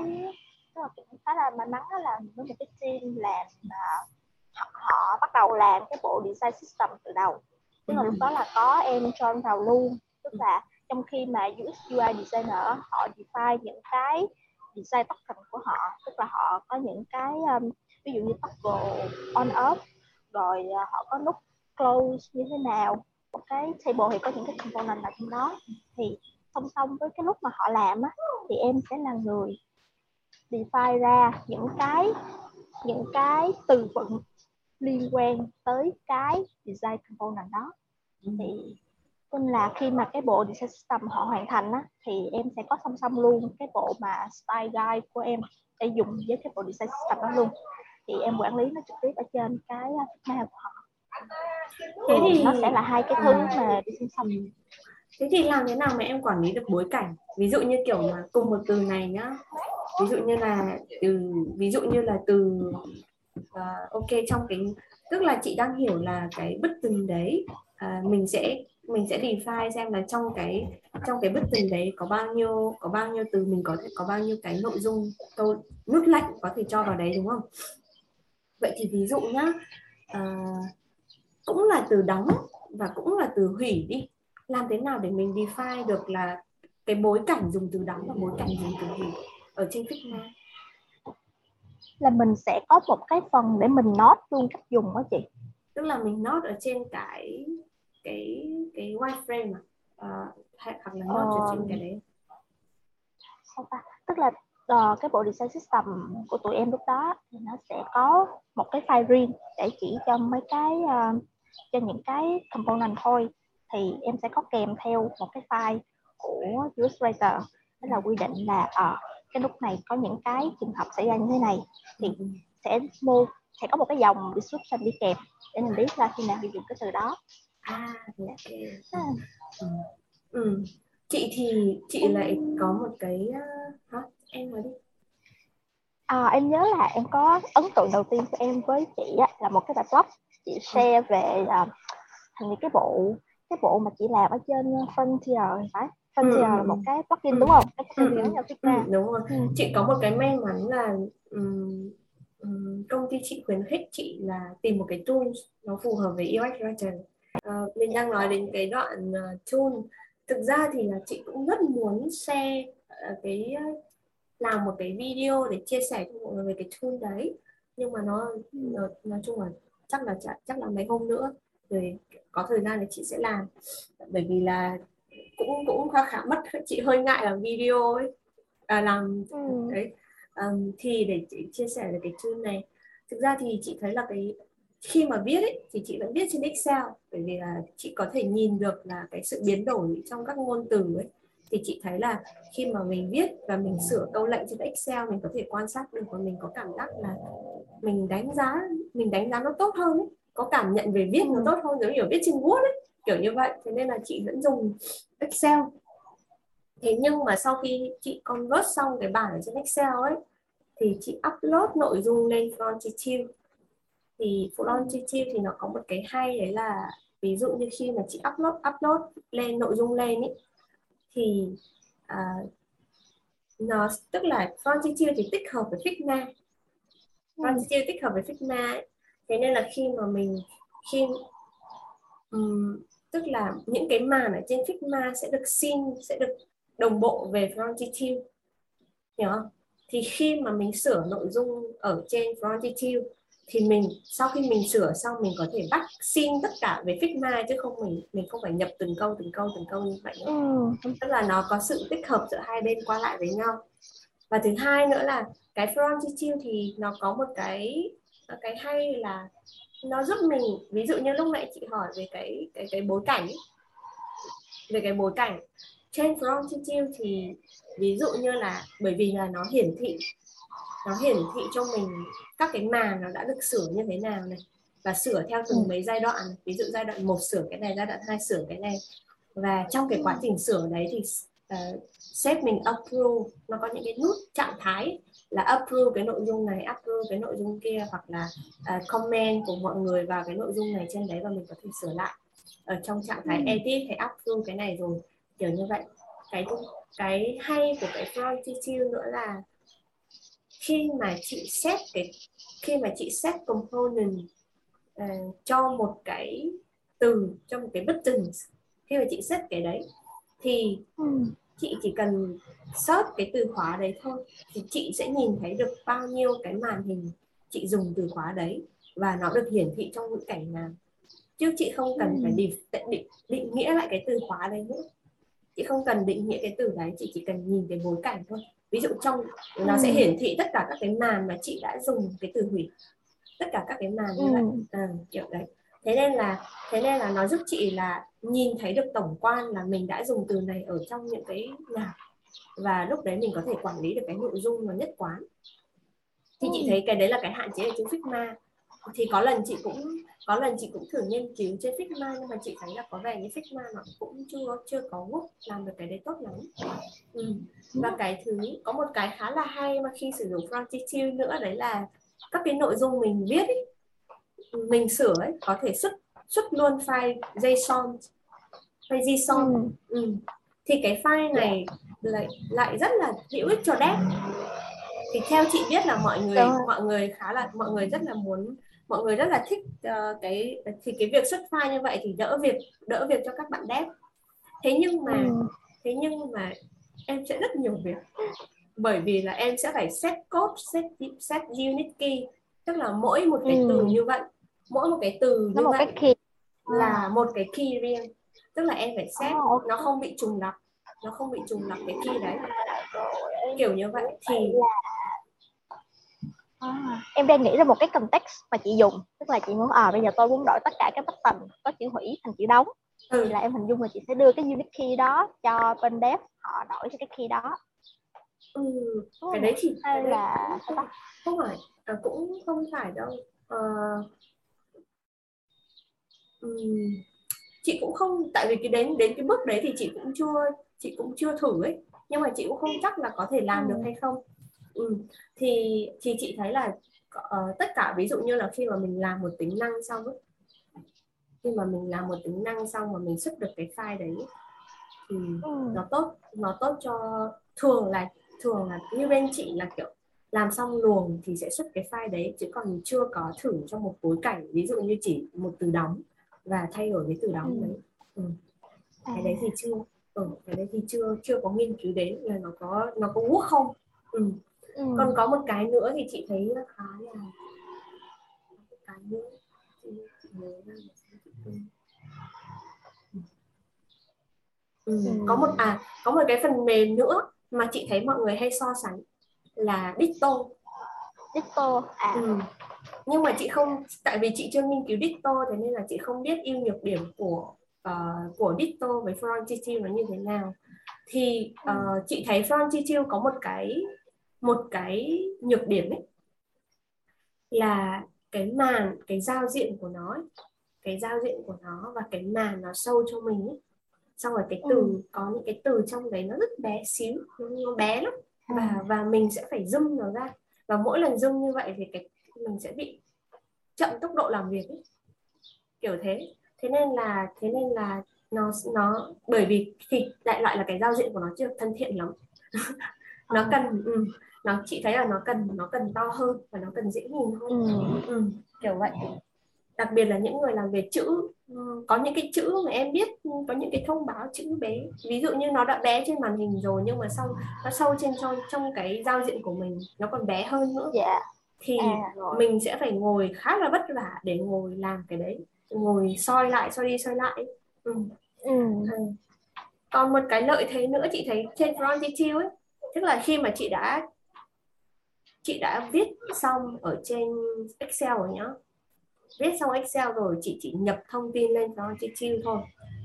Speaker 2: tức là cũng khá là may mắn đó là với một cái team làm uh, họ, họ bắt đầu làm cái bộ design system từ đầu. Tức là lúc đó là có em join vào luôn. Tức là trong khi mà UX UI designer họ define những cái design token của họ tức là họ có những cái um, ví dụ như toggle on off rồi uh, họ có nút close như thế nào. Một cái table thì có những cái component ở trong đó. Thì song song với cái lúc mà họ làm á, thì em sẽ là người define ra những cái những cái từ vựng liên quan tới cái design component đó. Ừ. thì nên là khi mà cái bộ design system họ hoàn thành á, thì em sẽ có song song luôn cái bộ mà style guide của em để dùng với cái bộ design system đó luôn. Thì em quản lý nó trực tiếp ở trên cái Figma của họ thế thì nó sẽ là hai cái thứ mà đi song song.
Speaker 3: Thế thì làm thế nào mà em quản lý được bối cảnh? Ví dụ như kiểu mà cùng một từ này nhá. Ví dụ như là từ ví dụ như là từ uh, ok trong cái tức là chị đang hiểu là cái bức tường đấy. Uh, mình sẽ mình sẽ define xem là trong cái trong cái bức tường đấy có bao nhiêu có bao nhiêu từ mình có thể có bao nhiêu cái nội dung câu nút lệnh có thể cho vào đấy đúng không? Vậy thì ví dụ nhá uh, cũng là từ đóng và cũng là từ hủy đi. Làm thế nào để mình define được là cái bối cảnh dùng từ đóng và bối cảnh dùng từ hủy ở trên Figma?
Speaker 2: Là mình sẽ có một cái phần để mình note luôn cách dùng đó chị.
Speaker 3: Tức là mình note ở trên cái cái cái wireframe mà uh, hoặc là note ờ... ở trên cái đấy.
Speaker 2: Sao ta? Tức là uh, cái bộ design system của tụi em lúc đó thì nó sẽ có một cái file riêng để chỉ cho mấy cái uh, cho những cái component thôi thì em sẽ có kèm theo một cái file của Illustrator đó là quy định là uh, cái lúc này có những cái trường hợp xảy ra như thế này thì sẽ mô sẽ có một cái dòng description đi kèm để mình biết là khi nào mình dùng cái từ đó
Speaker 3: à à. Ừ. ừ. chị thì chị lại có một cái uh, hả em nói đi
Speaker 2: À, em nhớ là em có ấn tượng đầu tiên của em với chị á, là một cái bài blog chị share về uh, thành cái bộ cái bộ mà chị làm ở trên Frontier thì phải Frontier ừ. là một cái plugin ừ. đúng không? Cái
Speaker 3: plugin ừ. ừ. đúng rồi. Ừ. Chị có một cái may mắn là um, um, công ty chị khuyến khích chị là tìm một cái tool nó phù hợp với UX writer. Uh, mình đang nói đến cái đoạn uh, tool. Thực ra thì là chị cũng rất muốn share uh, cái uh, làm một cái video để chia sẻ cho mọi người về cái tool đấy nhưng mà nó, nó nói chung là chắc là chắc là mấy hôm nữa rồi có thời gian thì chị sẽ làm. Bởi vì là cũng cũng khá khá mất chị hơi ngại làm video ấy. À, làm ừ. đấy. Um, thì để chị chia sẻ về cái tool này. Thực ra thì chị thấy là cái khi mà viết ấy, thì chị vẫn viết trên Excel. Bởi vì là chị có thể nhìn được là cái sự biến đổi trong các ngôn từ ấy. Thì chị thấy là khi mà mình viết và mình sửa câu lệnh trên Excel mình có thể quan sát được và mình có cảm giác là mình đánh giá mình đánh giá nó tốt hơn ấy. có cảm nhận về viết nó tốt hơn giống như viết trên Word ấy kiểu như vậy. Thế nên là chị vẫn dùng Excel. Thế nhưng mà sau khi chị convert xong cái bản ở trên Excel ấy thì chị upload nội dung lên Frontier thì Frontier thì nó có một cái hay đấy là ví dụ như khi mà chị upload upload lên nội dung lên ấy thì à, nó tức là Frontier thì tích hợp với Figma Frontier tích hợp với Figma ấy. thế nên là khi mà mình khi um, tức là những cái màn ở trên Figma sẽ được xin sẽ được đồng bộ về Frontier hiểu không thì khi mà mình sửa nội dung ở trên Frontier thì mình sau khi mình sửa xong mình có thể bắt xin tất cả về Figma chứ không mình mình không phải nhập từng câu từng câu từng câu như vậy nữa. Ừ. tức là nó có sự tích hợp giữa hai bên qua lại với nhau và thứ hai nữa là cái Frontier thì nó có một cái cái hay là nó giúp mình ví dụ như lúc nãy chị hỏi về cái cái cái bối cảnh về cái bối cảnh trên Frontier thì ví dụ như là bởi vì là nó hiển thị nó hiển thị cho mình các cái màn nó đã được sửa như thế nào này và sửa theo từng ừ. mấy giai đoạn. Ví dụ giai đoạn một sửa cái này giai đoạn hai sửa cái này. Và trong cái quá trình sửa đấy thì uh, sếp mình approve nó có những cái nút trạng thái là approve cái nội dung này approve cái nội dung kia hoặc là uh, comment của mọi người vào cái nội dung này trên đấy và mình có thể sửa lại ở trong trạng thái ừ. edit thì approve cái này rồi kiểu như vậy cái cái hay của cái frontier nữa là khi mà chị set cái khi mà chị set component uh, cho một cái từ cho một cái button khi mà chị set cái đấy thì ừ. chị chỉ cần search cái từ khóa đấy thôi thì chị sẽ nhìn thấy được bao nhiêu cái màn hình chị dùng từ khóa đấy và nó được hiển thị trong ngữ cảnh nào chứ chị không cần ừ. phải định, định định nghĩa lại cái từ khóa đấy nữa chị không cần định nghĩa cái từ đấy chị chỉ cần nhìn cái bối cảnh thôi ví dụ trong nó ừ. sẽ hiển thị tất cả các cái màn mà chị đã dùng cái từ hủy tất cả các cái màn như ừ. vậy à, kiểu đấy thế nên là thế nên là nó giúp chị là nhìn thấy được tổng quan là mình đã dùng từ này ở trong những cái nào và lúc đấy mình có thể quản lý được cái nội dung nó nhất quán thì chị ừ. thấy cái đấy là cái hạn chế ở trên Figma thì có lần chị cũng có lần chị cũng thử nghiên cứu trên Figma nhưng mà chị thấy là có vẻ như Figma nó cũng chưa chưa có gốc làm được cái đấy tốt lắm ừ. và cái thứ có một cái khá là hay mà khi sử dụng Frontier nữa đấy là các cái nội dung mình viết ấy, mình sửa ấy có thể xuất xuất luôn file JSON file JSON ừ. Ừ. thì cái file này lại lại rất là hữu ích cho dev thì theo chị biết là mọi người mọi người khá là mọi người rất là muốn mọi người rất là thích uh, cái thì cái việc xuất file như vậy thì đỡ việc đỡ việc cho các bạn dev thế nhưng mà ừ. thế nhưng mà em sẽ rất nhiều việc bởi vì là em sẽ phải set code set set unit key tức là mỗi một cái ừ. từ như vậy mỗi một cái từ như
Speaker 2: một
Speaker 3: vậy
Speaker 2: cái key.
Speaker 3: là một cái key riêng. Tức là em phải set oh, okay. nó không bị trùng lặp. Nó không bị trùng lặp cái key đấy. Kiểu như vậy thì
Speaker 2: À, em đang nghĩ ra một cái context mà chị dùng. Tức là chị muốn à bây giờ tôi muốn đổi tất cả các button có chữ hủy thành chữ đóng. Ừ. thì là em hình dung là chị sẽ đưa cái unit key đó cho bên dev họ đổi cho cái key đó.
Speaker 3: Ừ, cái đấy thì
Speaker 2: hay là
Speaker 3: không, không phải à, cũng không phải đâu. À, um, chị cũng không tại vì cái đến đến cái bước đấy thì chị cũng chưa chị cũng chưa thử ấy nhưng mà chị cũng không chắc là có thể làm ừ. được hay không ừ. thì thì chị thấy là uh, tất cả ví dụ như là khi mà mình làm một tính năng xong ấy, khi mà mình làm một tính năng xong mà mình xuất được cái file đấy thì ừ. nó tốt nó tốt cho thường là thường là như bên chị là kiểu làm xong luồng thì sẽ xuất cái file đấy chứ còn chưa có thử trong một bối cảnh ví dụ như chỉ một từ đóng và thay đổi cái từ đóng ừ. đấy ừ. cái đấy thì chưa ừ, cái đấy thì chưa chưa có nghiên cứu đến là nó có nó có work không ừ ừ. còn có một cái nữa thì chị thấy khá là một cái nữa chị, nhớ ra Ừ. Ừ. có một à có một cái phần mềm nữa mà chị thấy mọi người hay so sánh là Dicto
Speaker 2: Dicto à
Speaker 3: ừ. Nhưng mà chị không tại vì chị chưa nghiên cứu Ditto thế nên là chị không biết ưu nhược điểm của uh, của Ditto với Frontier nó như thế nào thì uh, chị thấy Frontier có một cái một cái nhược điểm ấy là cái màn cái giao diện của nó ấy, cái giao diện của nó và cái màn nó sâu cho mình ấy. xong rồi cái từ ừ. có những cái từ trong đấy nó rất bé xíu nó, bé lắm và ừ. và mình sẽ phải zoom nó ra và mỗi lần zoom như vậy thì cái mình sẽ bị chậm tốc độ làm việc ấy. kiểu thế thế nên là thế nên là nó nó bởi vì thì đại loại là cái giao diện của nó chưa thân thiện lắm nó ừ. cần ừ, nó chị thấy là nó cần nó cần to hơn và nó cần dễ nhìn hơn ừ. Ừ, kiểu vậy đặc biệt là những người làm về chữ ừ, có những cái chữ mà em biết có những cái thông báo chữ bé ví dụ như nó đã bé trên màn hình rồi nhưng mà sau nó sâu trên trong trong cái giao diện của mình nó còn bé hơn nữa
Speaker 2: yeah.
Speaker 3: Thì à, mình sẽ phải ngồi khá là vất vả để ngồi làm cái đấy ngồi soi lại soi đi soi lại ừ. Ừ. ừ. còn một cái lợi thế nữa chị thấy trên Frontier ấy tức là khi mà chị đã chị đã viết xong ở trên Excel rồi nhá viết xong Excel rồi chị chỉ nhập thông tin lên Frontier thôi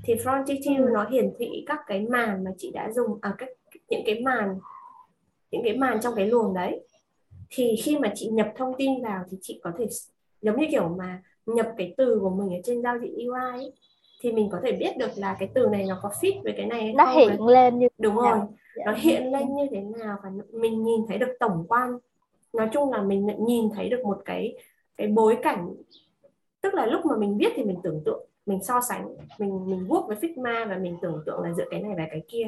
Speaker 3: thì Frontier ừ. nó hiển thị các cái màn mà chị đã dùng à các những cái màn những cái màn trong cái luồng đấy thì khi mà chị nhập thông tin vào thì chị có thể giống như kiểu mà nhập cái từ của mình ở trên giao diện UI ấy, thì mình có thể biết được là cái từ này nó có fit với cái này hay
Speaker 2: nó
Speaker 3: không
Speaker 2: hiện lên như
Speaker 3: đúng rồi. Dạ. nó hiện lên như thế nào và mình nhìn thấy được tổng quan. Nói chung là mình nhìn thấy được một cái cái bối cảnh tức là lúc mà mình viết thì mình tưởng tượng mình so sánh mình mình vuốt với Figma và mình tưởng tượng là giữa cái này và cái kia.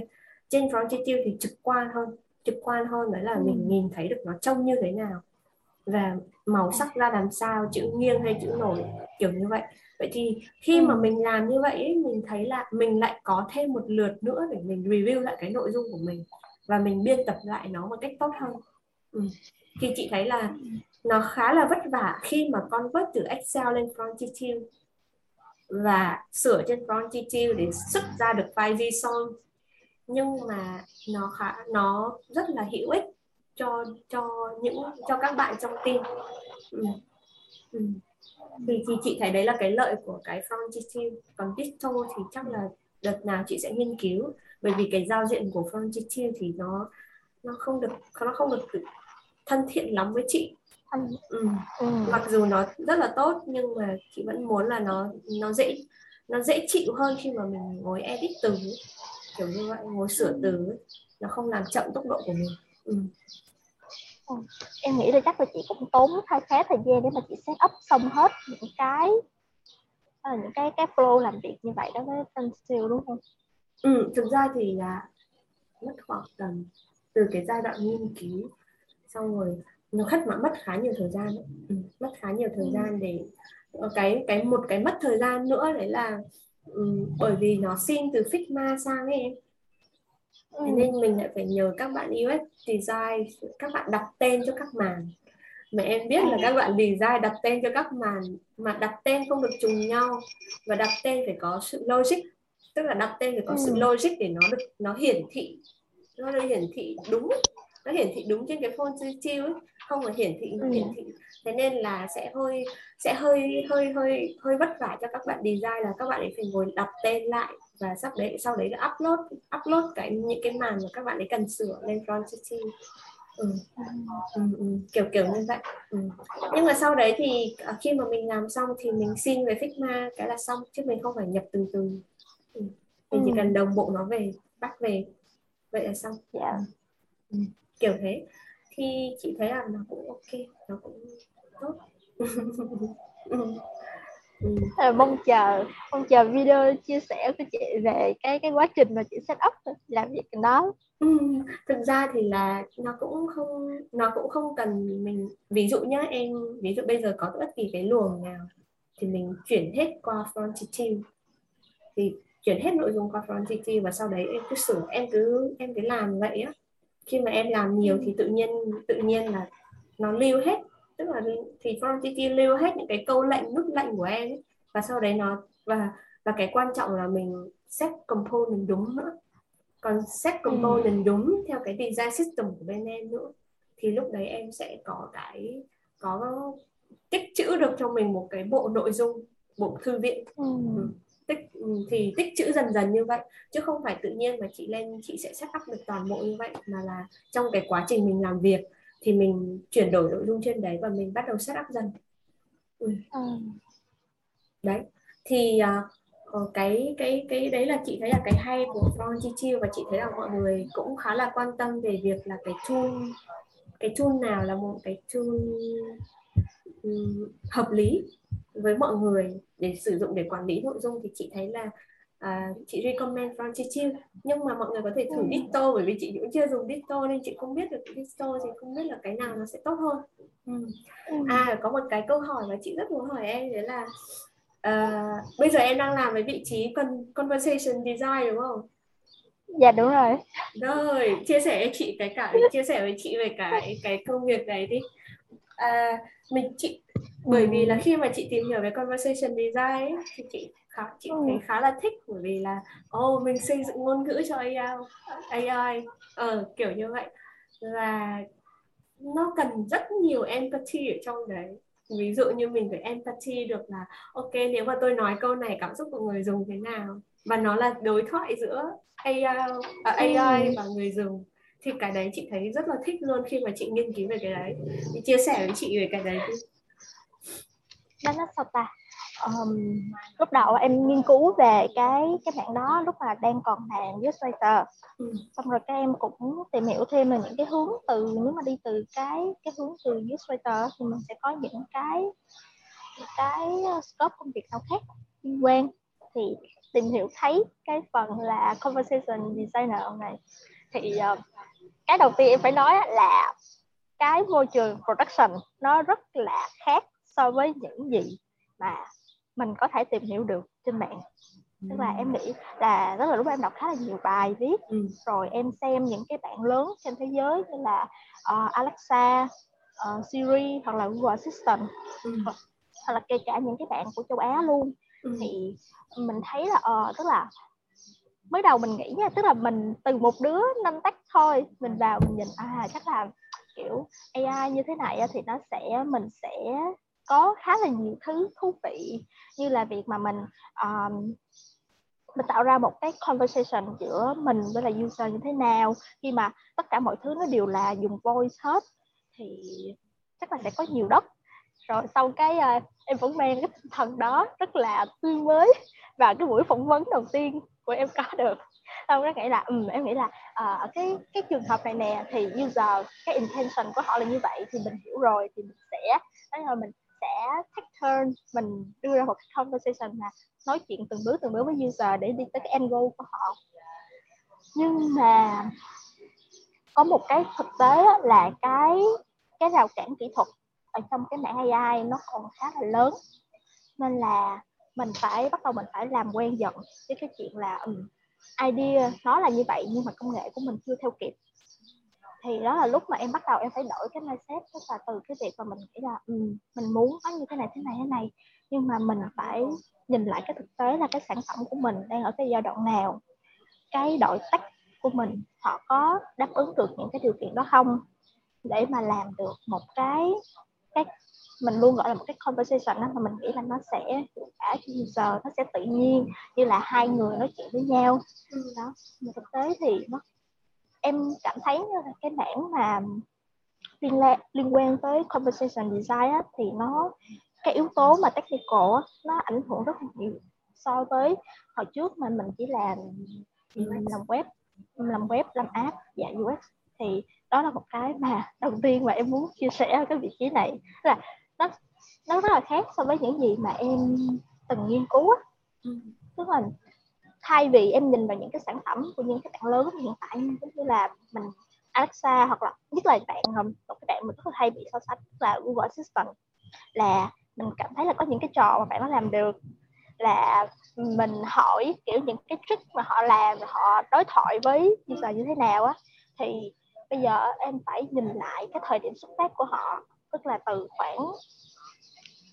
Speaker 3: Trên Frontier thì trực quan hơn trực quan hơn đấy là ừ. mình nhìn thấy được nó trông như thế nào và màu sắc ra làm sao chữ nghiêng hay chữ nổi kiểu như vậy vậy thì khi mà ừ. mình làm như vậy mình thấy là mình lại có thêm một lượt nữa để mình review lại cái nội dung của mình và mình biên tập lại nó một cách tốt hơn ừ. thì chị thấy là nó khá là vất vả khi mà convert từ Excel lên Frontier và sửa trên Frontier để xuất ra được file JSON nhưng mà nó khá nó rất là hữu ích cho cho những cho các bạn trong team ừ. Ừ. thì thì chị thấy đấy là cái lợi của cái Frontier còn Disto thì chắc là đợt nào chị sẽ nghiên cứu bởi vì cái giao diện của Frontier thì nó nó không được nó không được thân thiện lắm với chị ừ. Ừ. mặc dù nó rất là tốt nhưng mà chị vẫn muốn là nó nó dễ nó dễ chịu hơn khi mà mình ngồi edit từ kiểu như vậy ngồi sửa từ nó không làm chậm tốc độ của mình ừ.
Speaker 2: Ừ. em nghĩ là chắc là chị cũng tốn khá khá thời gian để mà chị set up xong hết những cái à, những cái cái flow làm việc như vậy đó với tân siêu đúng không?
Speaker 3: Ừ, thực ra thì là mất khoảng tầm từ cái giai đoạn nghiên cứu xong rồi nó khất mà mất khá nhiều thời gian Ừ, mất khá nhiều thời ừ. gian để ờ, cái cái một cái mất thời gian nữa đấy là um, bởi vì nó xin từ Figma sang ấy em. Ừ. nên mình lại phải nhờ các bạn UX design các bạn đặt tên cho các màn. Mà em biết là các bạn design đặt tên cho các màn mà đặt tên không được trùng nhau. Và đặt tên phải có sự logic tức là đặt tên phải có ừ. sự logic để nó được nó hiển thị. Nó được hiển thị đúng nó hiển thị đúng trên cái phone chiêu ấy không là hiển thị ừ. hiển thị thế nên là sẽ hơi sẽ hơi hơi hơi hơi vất vả cho các bạn design là các bạn ấy phải ngồi đặt tên lại và sắp đấy sau đấy là upload upload cái những cái màn mà các bạn ấy cần sửa lên Frontity ừ. Ừ, ừ. kiểu kiểu như vậy ừ. nhưng mà sau đấy thì à, khi mà mình làm xong thì mình xin về Figma cái là xong chứ mình không phải nhập từ từ ừ. mình chỉ ừ. cần đồng bộ nó về bắt về vậy là xong
Speaker 2: yeah. Dạ.
Speaker 3: ừ. kiểu thế thì chị thấy là nó cũng ok nó cũng tốt
Speaker 2: ừ. mong chờ mong chờ video chia sẻ của chị về cái cái quá trình mà chị set up làm việc đó
Speaker 3: ừ. thực ra thì là nó cũng không nó cũng không cần mình ví dụ nhá em ví dụ bây giờ có bất kỳ cái luồng nào thì mình chuyển hết qua Frontity thì chuyển hết nội dung qua Frontity và sau đấy em cứ sửa em cứ em cứ làm vậy á khi mà em làm nhiều thì tự nhiên tự nhiên là nó lưu hết tức là thì Frontity lưu hết những cái câu lệnh nút lệnh của em ấy. và sau đấy nó và và cái quan trọng là mình set component đúng nữa còn set component ừ. đúng theo cái design system của bên em nữa thì lúc đấy em sẽ có cái có tích trữ được cho mình một cái bộ nội dung bộ thư viện ừ. Ừ. tích ừ, thì tích trữ dần dần như vậy chứ không phải tự nhiên mà chị lên chị sẽ set up được toàn bộ như vậy mà là trong cái quá trình mình làm việc thì mình chuyển đổi nội dung trên đấy và mình bắt đầu set up dần ừ. Ừ. đấy thì uh, cái cái cái đấy là chị thấy là cái hay của From Chill và chị thấy là mọi người cũng khá là quan tâm về việc là cái tool cái tool nào là một cái tool um, hợp lý với mọi người để sử dụng để quản lý nội dung thì chị thấy là à, chị recommend Frontier nhưng mà mọi người có thể thử ừ. Ditto bởi vì chị cũng chưa dùng Ditto nên chị không biết được Ditto thì không biết là cái nào nó sẽ tốt hơn ừ. ừ. à có một cái câu hỏi mà chị rất muốn hỏi em đấy là uh, bây giờ em đang làm với vị trí conversation design đúng không
Speaker 2: dạ đúng rồi
Speaker 3: rồi chia sẻ với chị cái cả chia sẻ với chị về cái cái công việc này đi à, mình chị bởi vì là khi mà chị tìm hiểu về conversation design ấy, thì chị khá chị ừ. thấy khá là thích bởi vì là oh mình xây dựng ngôn ngữ cho AI AI ờ, kiểu như vậy. Là nó cần rất nhiều empathy ở trong đấy. Ví dụ như mình phải empathy được là ok nếu mà tôi nói câu này cảm xúc của người dùng thế nào? Và nó là đối thoại giữa AI, à, AI ừ. và người dùng. Thì cái đấy chị thấy rất là thích luôn khi mà chị nghiên cứu về cái đấy. Chị chia sẻ với chị về cái đấy
Speaker 2: nó nó sao ta? Um, lúc đầu em nghiên cứu về cái cái mạng đó lúc mà đang còn làm Illustrator ừ. xong rồi các em cũng tìm hiểu thêm về những cái hướng từ nếu mà đi từ cái cái hướng từ Illustrator thì mình sẽ có những cái những cái ờ, scope công việc nào khác liên quan. Thì tìm hiểu thấy cái phần là conversation designer này. Thì uh, cái đầu tiên em phải nói là cái môi trường production nó rất là khác so với những gì mà mình có thể tìm hiểu được trên mạng tức là em nghĩ là rất là lúc em đọc khá là nhiều bài viết ừ. rồi em xem những cái bạn lớn trên thế giới như là uh, Alexa, uh, Siri hoặc là Google Assistant ừ. hoặc là kể cả những cái bạn của châu Á luôn ừ. thì mình thấy là uh, tức là mới đầu mình nghĩ nha tức là mình từ một đứa năm tách thôi mình vào mình nhìn à chắc là kiểu AI như thế này thì nó sẽ mình sẽ có khá là nhiều thứ thú vị như là việc mà mình um, mình tạo ra một cái conversation giữa mình với là user như thế nào. Khi mà tất cả mọi thứ nó đều là dùng voice hết thì chắc là sẽ có nhiều đất rồi sau cái uh, em vẫn mang cái tinh thần đó rất là tươi mới và cái buổi phỏng vấn đầu tiên của em có được. Xong nó nghĩ là ừ, em nghĩ là uh, cái cái trường hợp này nè thì user cái intention của họ là như vậy thì mình hiểu rồi thì mình sẽ nói là mình sẽ take turn mình đưa ra một cái conversation là nói chuyện từng bước từng bước với user để đi tới cái end goal của họ. Nhưng mà có một cái thực tế là cái cái rào cản kỹ thuật ở trong cái mạng AI nó còn khá là lớn. Nên là mình phải bắt đầu mình phải làm quen dần với cái chuyện là um, idea nó là như vậy nhưng mà công nghệ của mình chưa theo kịp thì đó là lúc mà em bắt đầu em phải đổi cái mindset tức là từ cái việc mà mình nghĩ là um, mình muốn có như thế này thế này thế này. Nhưng mà mình phải nhìn lại cái thực tế là cái sản phẩm của mình đang ở cái giai đoạn nào cái đội tech của mình họ có đáp ứng được những cái điều kiện đó không? Để mà làm được một cái cái mình luôn gọi là một cái conversation đó mà mình nghĩ là nó sẽ hiệu quả user nó sẽ tự nhiên như là hai người nói chuyện với nhau. Ừ. đó mà thực tế thì nó em cảm thấy là cái mảng mà liên, la, liên quan tới conversation design á, thì nó cái yếu tố mà technical á, nó ảnh hưởng rất là nhiều so với hồi trước mà mình chỉ làm làm web làm web làm app và UX thì đó là một cái mà đầu tiên mà em muốn chia sẻ ở cái vị trí này. Là nó nó rất là khác so với những gì mà em từng nghiên cứu á. Ừ. tức là thay vì em nhìn vào những cái sản phẩm của những cái bạn lớn hiện tại, giống như là mình Alexa hoặc là nhất là bạn um, một cái bạn mình rất là hay bị so sánh là Google Assistant, là mình cảm thấy là có những cái trò mà bạn nó làm được, là mình hỏi kiểu những cái trick mà họ làm họ đối thoại với user như thế nào á, thì bây giờ em phải nhìn lại cái thời điểm xuất phát của họ, tức là từ khoảng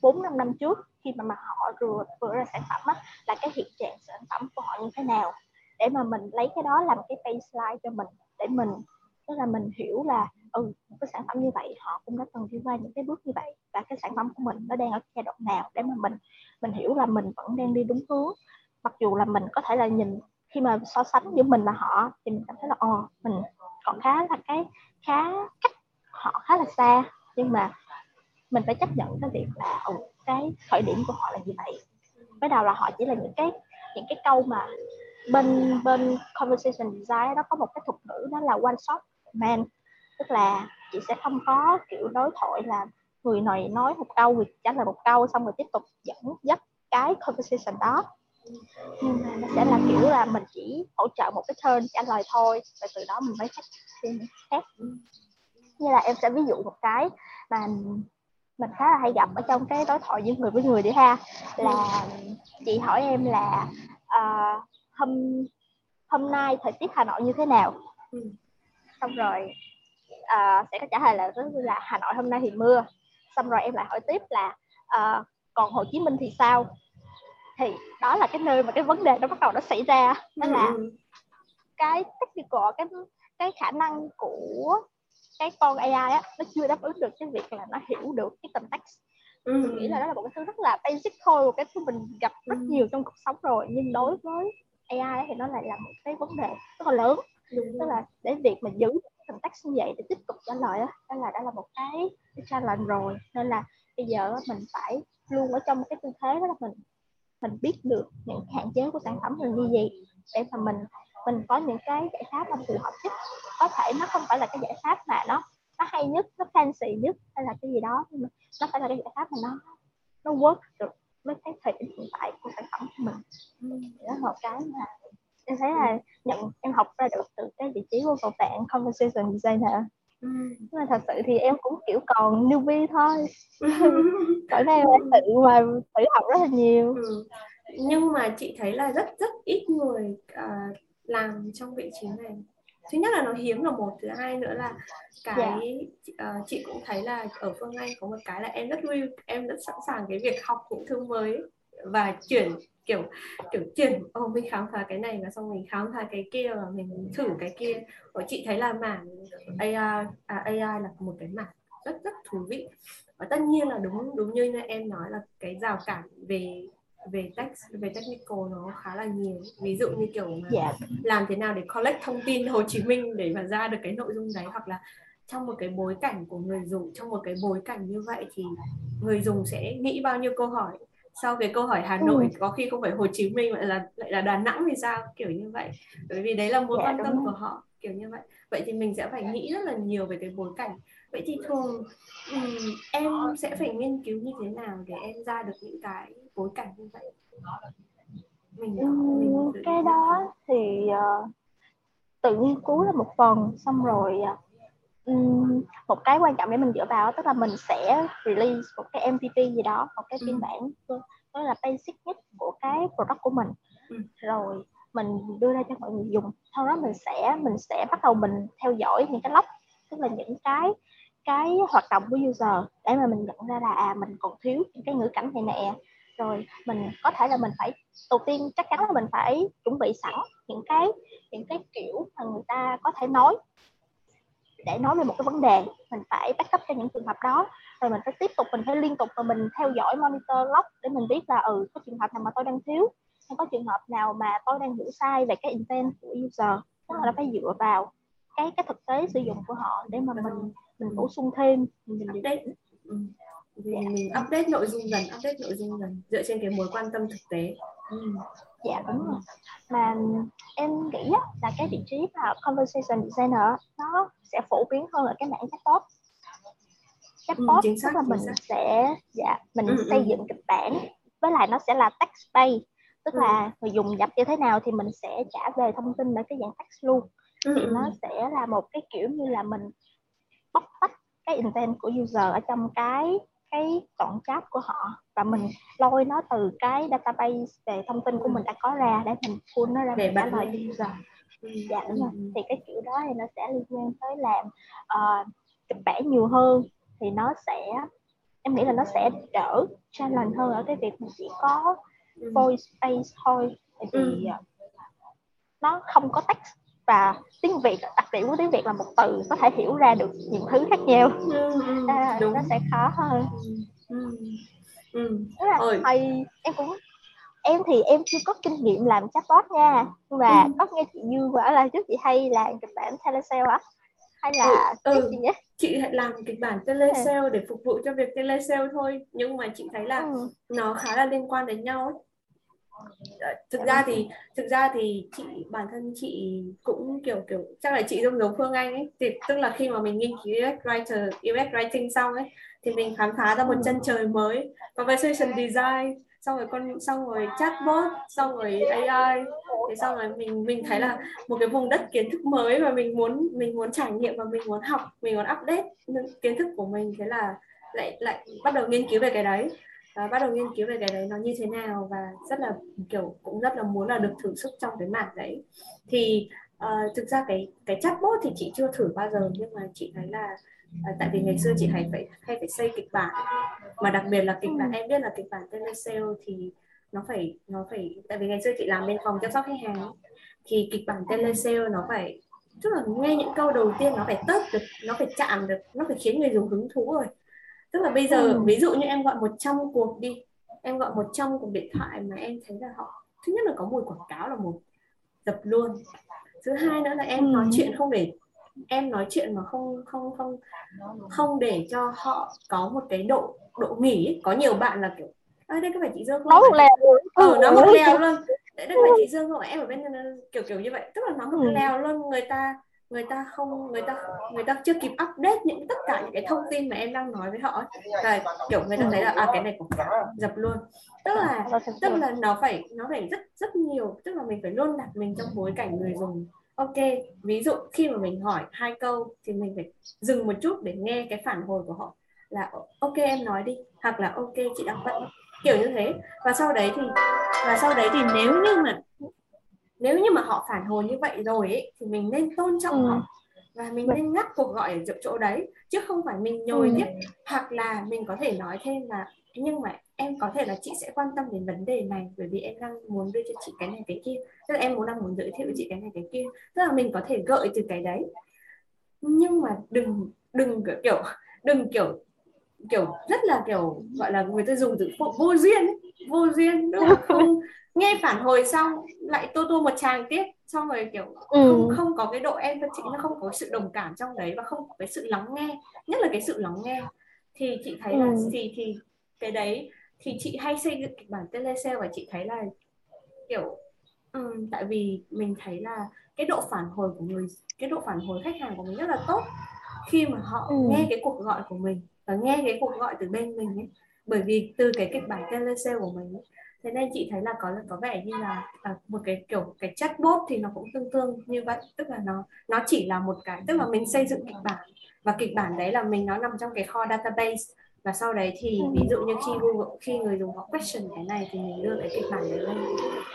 Speaker 2: 4 năm năm trước khi mà mà họ vừa vừa ra sản phẩm á, là cái hiện trạng sản phẩm của họ như thế nào. Để mà mình lấy cái đó làm cái baseline cho mình để mình tức là mình hiểu là ừ một cái sản phẩm như vậy họ cũng đã từng đi qua những cái bước như vậy và cái sản phẩm của mình nó đang ở giai đoạn nào để mà mình mình hiểu là mình vẫn đang đi đúng hướng. Mặc dù là mình có thể là nhìn khi mà so sánh giữa mình và họ thì mình cảm thấy là ồ mình còn khá là cái khá cách họ khá là xa. Nhưng mà mình phải chấp nhận cái việc là ừ, cái khởi điểm của họ là như vậy. Bắt đầu là họ chỉ là những cái những cái câu mà bên bên conversation design đó có một cái thuật ngữ đó là one shot man. Tức là chị sẽ không có kiểu đối thoại là người này nói một câu người trả lời một câu xong rồi tiếp tục dẫn dắt cái conversation đó. Nhưng mà nó sẽ là kiểu là mình chỉ hỗ trợ một cái turn trả lời thôi và từ đó mình mới phát thêm khác như là em sẽ ví dụ một cái mà mình khá là hay gặp ở trong cái đối thoại giữa người với người đi ha. Là chị hỏi em là uh, hôm hôm nay thời tiết Hà Nội như thế nào? Ừ. xong rồi uh, sẽ có trả lời là là Hà Nội hôm nay thì mưa. Xong rồi em lại hỏi tiếp là uh, còn Hồ Chí Minh thì sao? Thì đó là cái nơi mà cái vấn đề nó bắt đầu nó xảy ra. Đó là ừ. cái technical cái cái khả năng của cái con AI á nó chưa đáp ứng được cái việc là nó hiểu được cái context ừ. mình nghĩ là đó là một cái thứ rất là basic thôi một cái thứ mình gặp rất ừ. nhiều trong cuộc sống rồi. Nhưng đối với AI thì nó lại là một cái vấn đề rất là lớn. Đúng tức là để việc mà giữ context như vậy để tiếp tục trả lời đó, đó là đó là một cái, cái challenge rồi. Nên là bây giờ mình phải luôn ở trong cái tư thế đó là mình mình biết được những hạn chế của sản phẩm là như gì để mà mình mình có những cái giải pháp mà phù hợp nhất. Có thể nó không phải là cái giải pháp mà nó nó hay nhất nó fancy nhất hay là cái gì đó nhưng mà nó phải là cái giải pháp mà nó nó work được với cái thời điểm hiện tại của sản phẩm của mình. Đó là một cái mà em thấy là nhận em học ra được từ cái vị trí của một bạn conversation designer. Ừ. nhưng mà thật sự thì em cũng kiểu còn newbie thôi. Cỡ này em tự mà tự học rất là nhiều. Ừ.
Speaker 3: nhưng mà chị thấy là rất rất ít người uh, làm trong vị trí này thứ nhất là nó hiếm là một thứ hai nữa là cái yeah. Dạ. uh, chị cũng thấy là ở phương anh có một cái là em rất vui em rất sẵn sàng cái việc học những thứ mới và chuyển kiểu kiểu chuyển ô oh, mình khám phá cái này và xong mình khám phá cái kia và mình thử cái kia và chị thấy là mảng AI à, AI là một cái mảng rất rất thú vị và tất nhiên là đúng đúng như em nói là cái rào cản về về text về technical nó khá là nhiều ví dụ như kiểu mà yeah. Dạ. làm thế nào để collect thông tin Hồ Chí Minh để mà ra được cái nội dung đấy hoặc là trong một cái bối cảnh của người dùng trong một cái bối cảnh như vậy thì người dùng sẽ nghĩ bao nhiêu câu hỏi sau cái câu hỏi Hà Nội ừ. có khi không phải Hồ Chí Minh lại là lại là Đà Nẵng thì sao kiểu như vậy bởi vì đấy là mối dạ, quan tâm của họ kiểu như vậy vậy thì mình sẽ phải nghĩ rất là nhiều về cái bối cảnh vậy thì thường um, em sẽ phải nghiên cứu như thế nào để em ra được những cái bối cảnh như vậy?
Speaker 2: Mình, mình cái đó thì uh, tự nghiên cứu là một phần xong rồi um, một cái quan trọng để mình dựa vào tức là mình sẽ release một cái MVP gì đó một cái phiên bản đó là basic nhất của cái product của mình. Rồi mình đưa ra cho mọi người dùng sau đó mình sẽ mình sẽ bắt đầu mình theo dõi những cái log tức là những cái cái hoạt động của user để mà mình nhận ra là à mình còn thiếu những cái ngữ cảnh này nè rồi mình có thể là mình phải, đầu tiên chắc chắn là mình phải chuẩn bị sẵn những cái những cái kiểu mà người ta có thể nói. Để nói về một cái vấn đề, mình phải backup cho những trường hợp đó. Rồi mình phải tiếp tục, mình phải liên tục và mình theo dõi, monitor, log để mình biết là ừ có trường hợp nào mà tôi đang thiếu hay có trường hợp nào mà tôi đang hiểu sai về cái intent của user. Tức là phải dựa vào cái cái thực tế sử dụng của họ để mà mình mình bổ sung thêm, mình
Speaker 3: update. Ừ mình update nội dung dần update nội dung dần dựa trên cái mối quan tâm thực tế
Speaker 2: ừ. dạ đúng rồi mà em nghĩ là cái vị trí mà conversation designer nó sẽ phổ biến hơn ở cái mảng chatbot chatbot ừ, tức là mình xác. sẽ dạ mình ừ, xây ừ. dựng kịch bản với lại nó sẽ là text based tức ừ. là người dùng nhập như thế nào thì mình sẽ trả về thông tin ở cái dạng text luôn ừ. thì nó sẽ là một cái kiểu như là mình bóc tách cái intent của user ở trong cái cái đoạn chat của họ và mình lôi nó từ cái database về thông tin của mình đã có ra để mình pull nó ra để trả lời user. Ừ. dạ đúng rồi. Thì cái kiểu đó thì nó sẽ liên quan tới làm uh, kịch bản nhiều hơn thì nó sẽ em nghĩ là nó sẽ đỡ challenge hơn ở cái việc mình chỉ có voice based thôi. Tại vì uh, nó không có text và tiếng việt đặc điểm của tiếng việt là một từ có thể hiểu ra được nhiều thứ khác nhau ừ, ừ, à, đúng. nó sẽ khó hơn ừ. Ừ. Tức là thầy em cũng em thì em chưa có kinh nghiệm làm chatbot nha và ừ. có nghe chị Dương bảo là trước chị hay làm kịch bản telesale á hay là
Speaker 3: ừ, ừ. gì nhé chị làm kịch bản telesale để phục vụ cho việc telesale thôi nhưng mà chị thấy là ừ. nó khá là liên quan đến nhau ấy thực ra thì thực ra thì chị bản thân chị cũng kiểu kiểu chắc là chị giống giống Phương Anh ấy. Thì tức là khi mà mình nghiên cứu UX writer UX writing xong ấy thì mình khám phá ra một chân trời mới. Conversation design xong rồi con xong rồi chatbot xong rồi AI thì xong rồi mình mình thấy là một cái vùng đất kiến thức mới và mình muốn mình muốn trải nghiệm và mình muốn học mình muốn update kiến thức của mình thế là lại lại bắt đầu nghiên cứu về cái đấy và bắt đầu nghiên cứu về cái đấy nó như thế nào và rất là kiểu cũng rất là muốn là được thử sức trong cái mảng đấy. Thì uh, thực ra cái cái chatbot thì chị chưa thử bao giờ nhưng mà chị thấy là à, tại vì ngày xưa chị hay phải hay phải xây kịch bản. Mà đặc biệt là kịch bản ừ. em biết là kịch bản telesale thì nó phải nó phải tại vì ngày xưa chị làm bên phòng chăm sóc khách hàng thì kịch bản telesale nó phải tức là nghe những câu đầu tiên nó phải tớp được nó phải chạm được nó phải khiến người dùng hứng thú rồi tức là bây giờ ừ. ví dụ như em gọi 100 cuộc đi em gọi 100 cuộc điện thoại mà em thấy là họ thứ nhất là có mùi quảng cáo là một dập luôn thứ hai nữa là em ừ. nói chuyện không để em nói chuyện mà không không không không để cho họ có một cái độ độ nghỉ có nhiều bạn là kiểu à, đây có phải chị Dương không?
Speaker 2: Nói một lèo
Speaker 3: Ừ, nó một lèo luôn. Đây có phải chị Dương không? Em ở bên kiểu kiểu như vậy. Tức là nó một ừ. lèo luôn. Người ta người ta không người ta người ta chưa kịp update những tất cả những cái thông tin mà em đang nói với họ và kiểu người ta thấy là à cái này cũng dập luôn. Tức là tức là nó phải nó phải rất rất nhiều tức là mình phải luôn đặt mình trong bối cảnh người dùng. Ok ví dụ khi mà mình hỏi hai câu thì mình phải dừng một chút để nghe cái phản hồi của họ là ok em nói đi. Hoặc là ok chị đang bận. Kiểu như thế. Và sau đấy thì và sau đấy thì nếu như mà nếu như mà họ phản hồi như vậy rồi ấy, thì mình nên tôn trọng ừ. họ và mình nên ngắt cuộc gọi ở chỗ, chỗ đấy chứ không phải mình nhồi ừ. tiếp hoặc là mình có thể nói thêm là nhưng mà em có thể là chị sẽ quan tâm đến vấn đề này bởi vì em đang muốn đưa cho chị cái này cái kia. Tức là em muốn đang muốn giới thiệu chị cái này cái kia. Tức là mình có thể gợi từ cái đấy. Nhưng mà đừng đừng kiểu đừng kiểu kiểu rất là kiểu gọi là người ta dùng từ vô duyên vô duyên đúng không nghe phản hồi xong lại tô tô một tràng tiếp xong rồi kiểu ừ. không không có cái độ empathy nó không có sự đồng cảm trong đấy và không có cái sự lắng nghe nhất là cái sự lắng nghe thì chị thấy là ừ. thì thì cái đấy thì chị hay xây dựng kịch bản telesale và chị thấy là kiểu um, tại vì mình thấy là cái độ phản hồi của người cái độ phản hồi khách hàng của mình rất là tốt khi mà họ ừ. nghe cái cuộc gọi của mình và nghe cái cuộc gọi từ bên mình ấy bởi vì từ cái kịch bản telesale của mình ấy, thế nên chị thấy là có có vẻ như là à, một cái kiểu cái chatbot thì nó cũng tương tương như vậy. Tức là nó nó chỉ là một cái tức là mình xây dựng kịch bản. Và kịch bản đấy là mình nó nằm trong cái kho database. Và sau đấy thì ừ. ví dụ như khi Google khi người dùng họ question cái này thì mình đưa cái kịch bản đấy lên.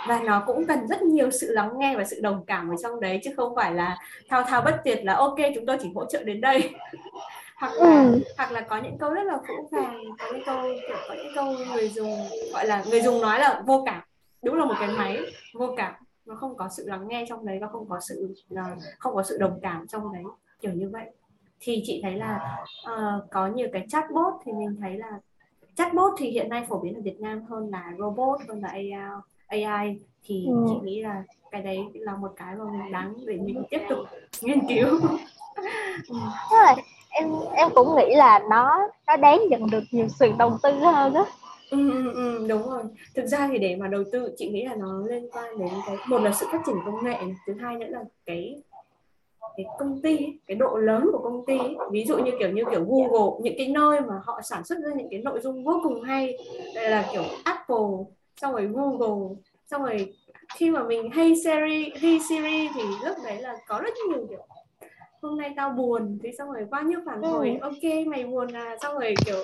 Speaker 3: Và nó cũng cần rất nhiều sự lắng nghe và sự đồng cảm ở trong đấy chứ không phải là thao thao bất tuyệt là ok chúng tôi chỉ hỗ trợ đến đây hoặc là ừ. hoặc là có những câu rất là phũ phàng có những câu kiểu có những câu người dùng gọi là người dùng nói là vô cảm. Đúng là một cái máy vô cảm nó không có sự lắng nghe trong đấy và không có sự là không có sự đồng cảm trong đấy kiểu như vậy. Thì chị thấy là uh, có nhiều cái chatbot thì mình thấy là chatbot thì hiện nay phổ biến ở Việt Nam hơn là robot hơn là AI AI thì ừ. chị nghĩ là cái đấy là một cái mà mình đáng để mình tiếp tục nghiên cứu.
Speaker 2: Rồi em em cũng nghĩ là nó nó đáng nhận được nhiều sự đầu tư hơn đó
Speaker 3: ừ, ừ, ừ, đúng rồi. Thực ra thì để mà đầu tư chị nghĩ là nó liên quan đến cái một là sự phát triển công nghệ, thứ hai nữa là cái cái công ty cái độ lớn của công ty ví dụ như kiểu như kiểu Google những cái nơi mà họ sản xuất ra những cái nội dung vô cùng hay đây là kiểu Apple xong rồi Google xong rồi khi mà mình hay Siri hay Siri thì lúc đấy là có rất nhiều kiểu hôm nay tao buồn thì xong rồi bao nhiêu phản hồi ừ. ok mày buồn à xong rồi kiểu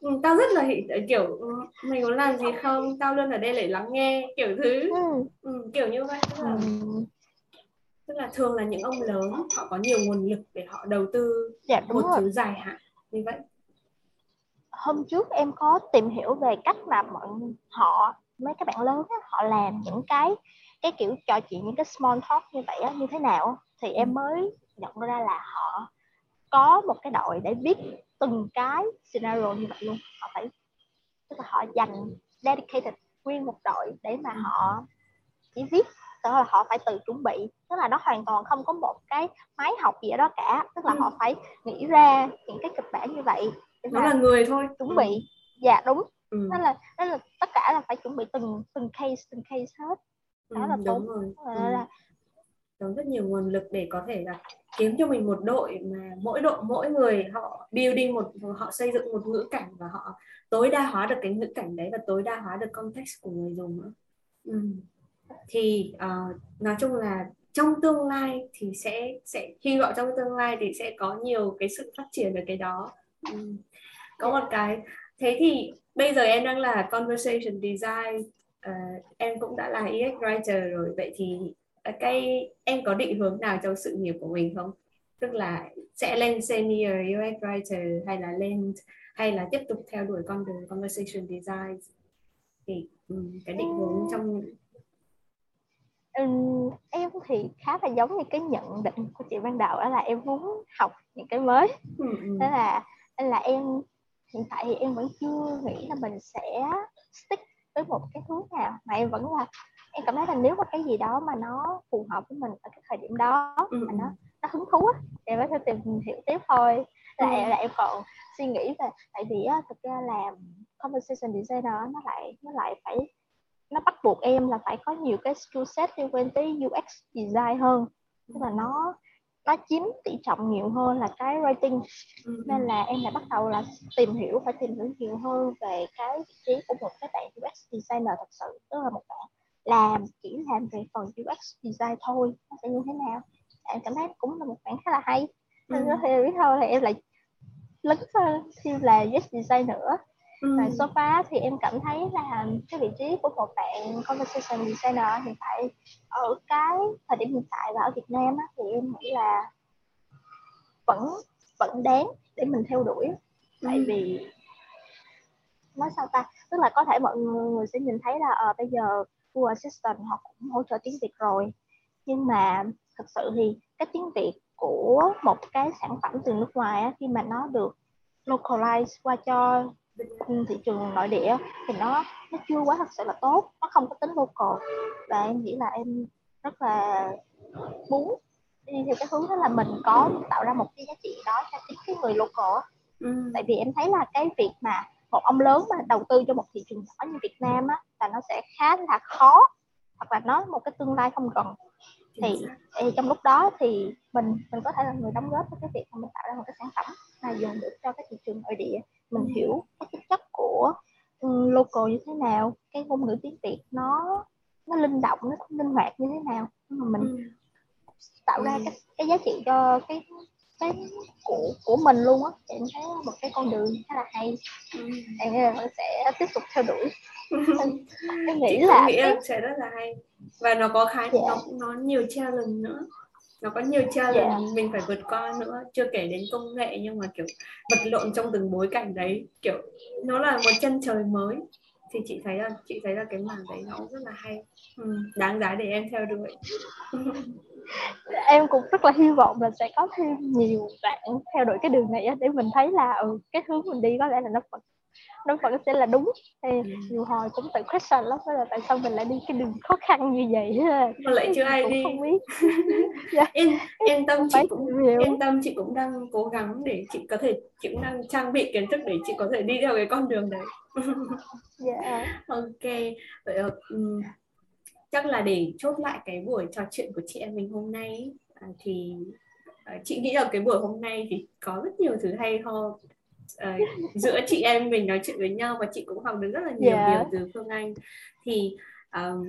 Speaker 3: ừ, tao rất là kiểu ừ, mày muốn làm gì không tao luôn ở đây để lắng nghe kiểu thứ ừ. Ừ, kiểu như vậy tức là, ừ tức là thường là những ông lớn họ có nhiều nguồn lực để họ đầu tư dạ, một rồi. thứ dài hạn như vậy
Speaker 2: hôm trước em có tìm hiểu về cách mà bọn họ mấy các bạn lớn họ làm những cái cái kiểu trò chuyện những cái small talk như vậy á, như thế nào thì em ừ. mới nhận ra là họ có một cái đội để viết từng cái scenario như vậy luôn họ phải tức là họ dành dedicated nguyên một đội để mà ừ. họ chỉ viết tức là họ phải tự chuẩn bị tức là nó hoàn toàn không có một cái máy học gì ở đó cả tức là ừ. họ phải nghĩ ra những cái kịch bản như vậy
Speaker 3: nó là người thôi
Speaker 2: chuẩn bị ừ. dạ đúng ừ. nên là nên là tất cả là phải chuẩn bị từng từng case từng case hết
Speaker 3: đó ừ, là đúng rồi ừ. là tốn rất nhiều nguồn lực để có thể là kiếm cho mình một đội mà mỗi đội mỗi người họ building một họ xây dựng một ngữ cảnh và họ tối đa hóa được cái ngữ cảnh đấy và tối đa hóa được context của người dùng nữa ừ. thì uh, nói chung là trong tương lai thì sẽ sẽ hy vọng trong tương lai thì sẽ có nhiều cái sự phát triển về cái đó ừ. có một cái thế thì bây giờ em đang là conversation design uh, em cũng đã là UX writer rồi vậy thì cái em có định hướng nào trong sự nghiệp của mình không? Tức là sẽ lên senior UX writer hay là lên hay là tiếp tục theo đuổi con đường conversation design? Thì um, cái định hướng trong
Speaker 2: um, em thì khá là giống như cái nhận định của chị ban đầu đó là em muốn học những cái mới. Ừ, ừ. thế là nên là em hiện tại thì em vẫn chưa nghĩ là mình sẽ stick với một cái hướng nào mà em vẫn là em cảm thấy là nếu mà cái gì đó mà nó phù hợp với mình ở cái thời điểm đó ừ. mà nó nó hứng thú á thì em có thể tìm hiểu tiếp thôi là, ừ. là em còn suy nghĩ về tại vì á thực ra làm conversation designer nó lại nó lại phải nó bắt buộc em là phải có nhiều cái skill set liên quan tới UX design hơn tức là nó nó chiếm tỷ trọng nhiều hơn là cái writing ừ. nên là em lại bắt đầu là tìm hiểu phải tìm hiểu nhiều hơn về cái vị trí của một cái bạn UX designer thật sự tức là một bạn làm chỉ làm về phần UX design thôi nó sẽ như thế nào em cảm thấy cũng là một bạn khá là hay nên ừ. thể biết thôi thì em lại lấn thêm là UX design nữa ừ. và so far thì em cảm thấy là cái vị trí của một bạn conversation designer hiện tại ở cái thời điểm hiện tại và ở Việt Nam á, thì em nghĩ là vẫn vẫn đáng để mình theo đuổi tại ừ. vì nói sao ta tức là có thể mọi người sẽ nhìn thấy là à, bây giờ Google Assistant họ cũng hỗ trợ tiếng Việt rồi. Nhưng mà thật sự thì cái tiếng Việt của một cái sản phẩm từ nước ngoài á, khi mà nó được localize qua cho thị trường nội địa thì nó nó chưa quá thật sự là tốt nó không có tính local và em nghĩ là em rất là muốn đi theo cái hướng đó là mình có tạo ra một cái giá trị đó cho chính cái người local ừ. tại vì em thấy là cái việc mà một ông lớn mà đầu tư cho một thị trường nhỏ như Việt Nam á là nó sẽ khá là khó hoặc là nó một cái tương lai không gần thì, thì trong lúc đó thì mình mình có thể là người đóng góp cho cái việc mà mình tạo ra một cái sản phẩm mà dùng được cho cái thị trường nội địa mình ừ. hiểu cái tính chất của um, local như thế nào cái ngôn ngữ tiếng việt nó nó linh động nó linh hoạt như thế nào mà mình ừ. tạo ra ừ. cái cái giá trị cho cái cái của của mình luôn á em thấy một cái con đường khá là hay ừ. em nghĩ là sẽ tiếp tục theo đuổi
Speaker 3: em nghĩ là nghĩ cái... sẽ rất là hay và nó có khá yeah. Dạ. nó nó nhiều challenge nữa nó có nhiều challenge yeah. Dạ. mình phải vượt qua nữa chưa kể đến công nghệ nhưng mà kiểu vật lộn trong từng bối cảnh đấy kiểu nó là một chân trời mới thì chị thấy là chị thấy là cái mảng đấy nó rất là hay. Ừ, đáng giá để em theo đuổi.
Speaker 2: Em cũng rất là hy vọng là sẽ có thêm nhiều bạn theo đuổi cái đường này để mình thấy là ừ, cái hướng mình đi có lẽ là nó vẫn nó vẫn sẽ là đúng. Thì ừ. nhiều hồi cũng tự question lắm là tại sao mình lại đi cái đường khó khăn như vậy
Speaker 3: mà lại chưa ai đi.
Speaker 2: không biết.
Speaker 3: Yeah. yên yên tâm chị cũng yên tâm chị cũng đang cố gắng để chị có thể chị cũng đang trang bị kiến thức để chị có thể đi theo cái con đường đấy.
Speaker 2: Yeah.
Speaker 3: ok. Vậy um, chắc là để chốt lại cái buổi trò chuyện của chị em mình hôm nay à, thì à, chị nghĩ là cái buổi hôm nay thì có rất nhiều thứ hay ho uh, giữa chị em mình nói chuyện với nhau và chị cũng học được rất là nhiều yeah. Dạ. điều từ Phương Anh thì um,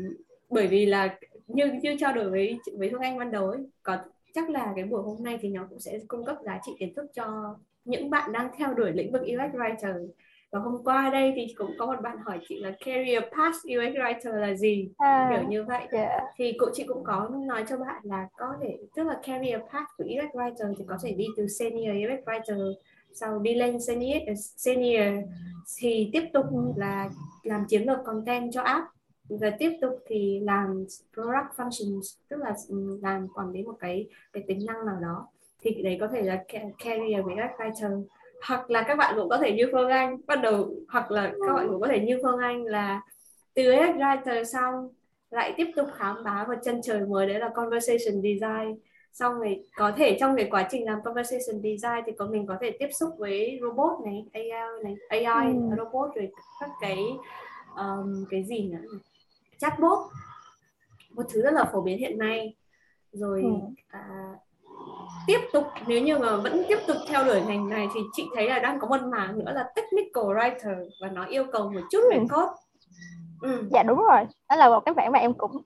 Speaker 3: bởi vì là như như trao đổi với với Phương Anh ban đầu ấy có chắc là cái buổi hôm nay thì nó cũng sẽ cung cấp giá trị kiến thức cho những bạn đang theo đuổi lĩnh vực UX writer và hôm qua đây thì cũng có một bạn hỏi chị là career path UX writer là gì à, kiểu như vậy yeah. Dạ. thì cô chị cũng có nói cho bạn là có thể tức là career path của UX writer thì có thể đi từ senior UX writer sau đi lên senior, senior thì tiếp tục là làm chiến lược content cho app. Và tiếp tục thì làm product functions tức là làm quản lý một cái cái tính năng nào đó. Thì đấy có thể là career với các writer hoặc là các bạn cũng có thể như Phương Anh bắt đầu hoặc là các bạn cũng có thể như Phương Anh là từ writer xong lại tiếp tục khám phá và chân trời mới đấy là conversation design xong rồi có thể trong cái quá trình làm conversation design thì có mình có thể tiếp xúc với robot này AI này AI ừ. robot rồi các cái um, cái gì nữa chatbot một thứ rất là phổ biến hiện nay rồi ừ. à, tiếp tục nếu như mà vẫn tiếp tục theo đuổi ngành này thì chị thấy là đang có một mảng nữa là technical writer và nó yêu cầu một chút về ừ. code
Speaker 2: ừ. dạ đúng rồi đó là một cái mảng mà em cũng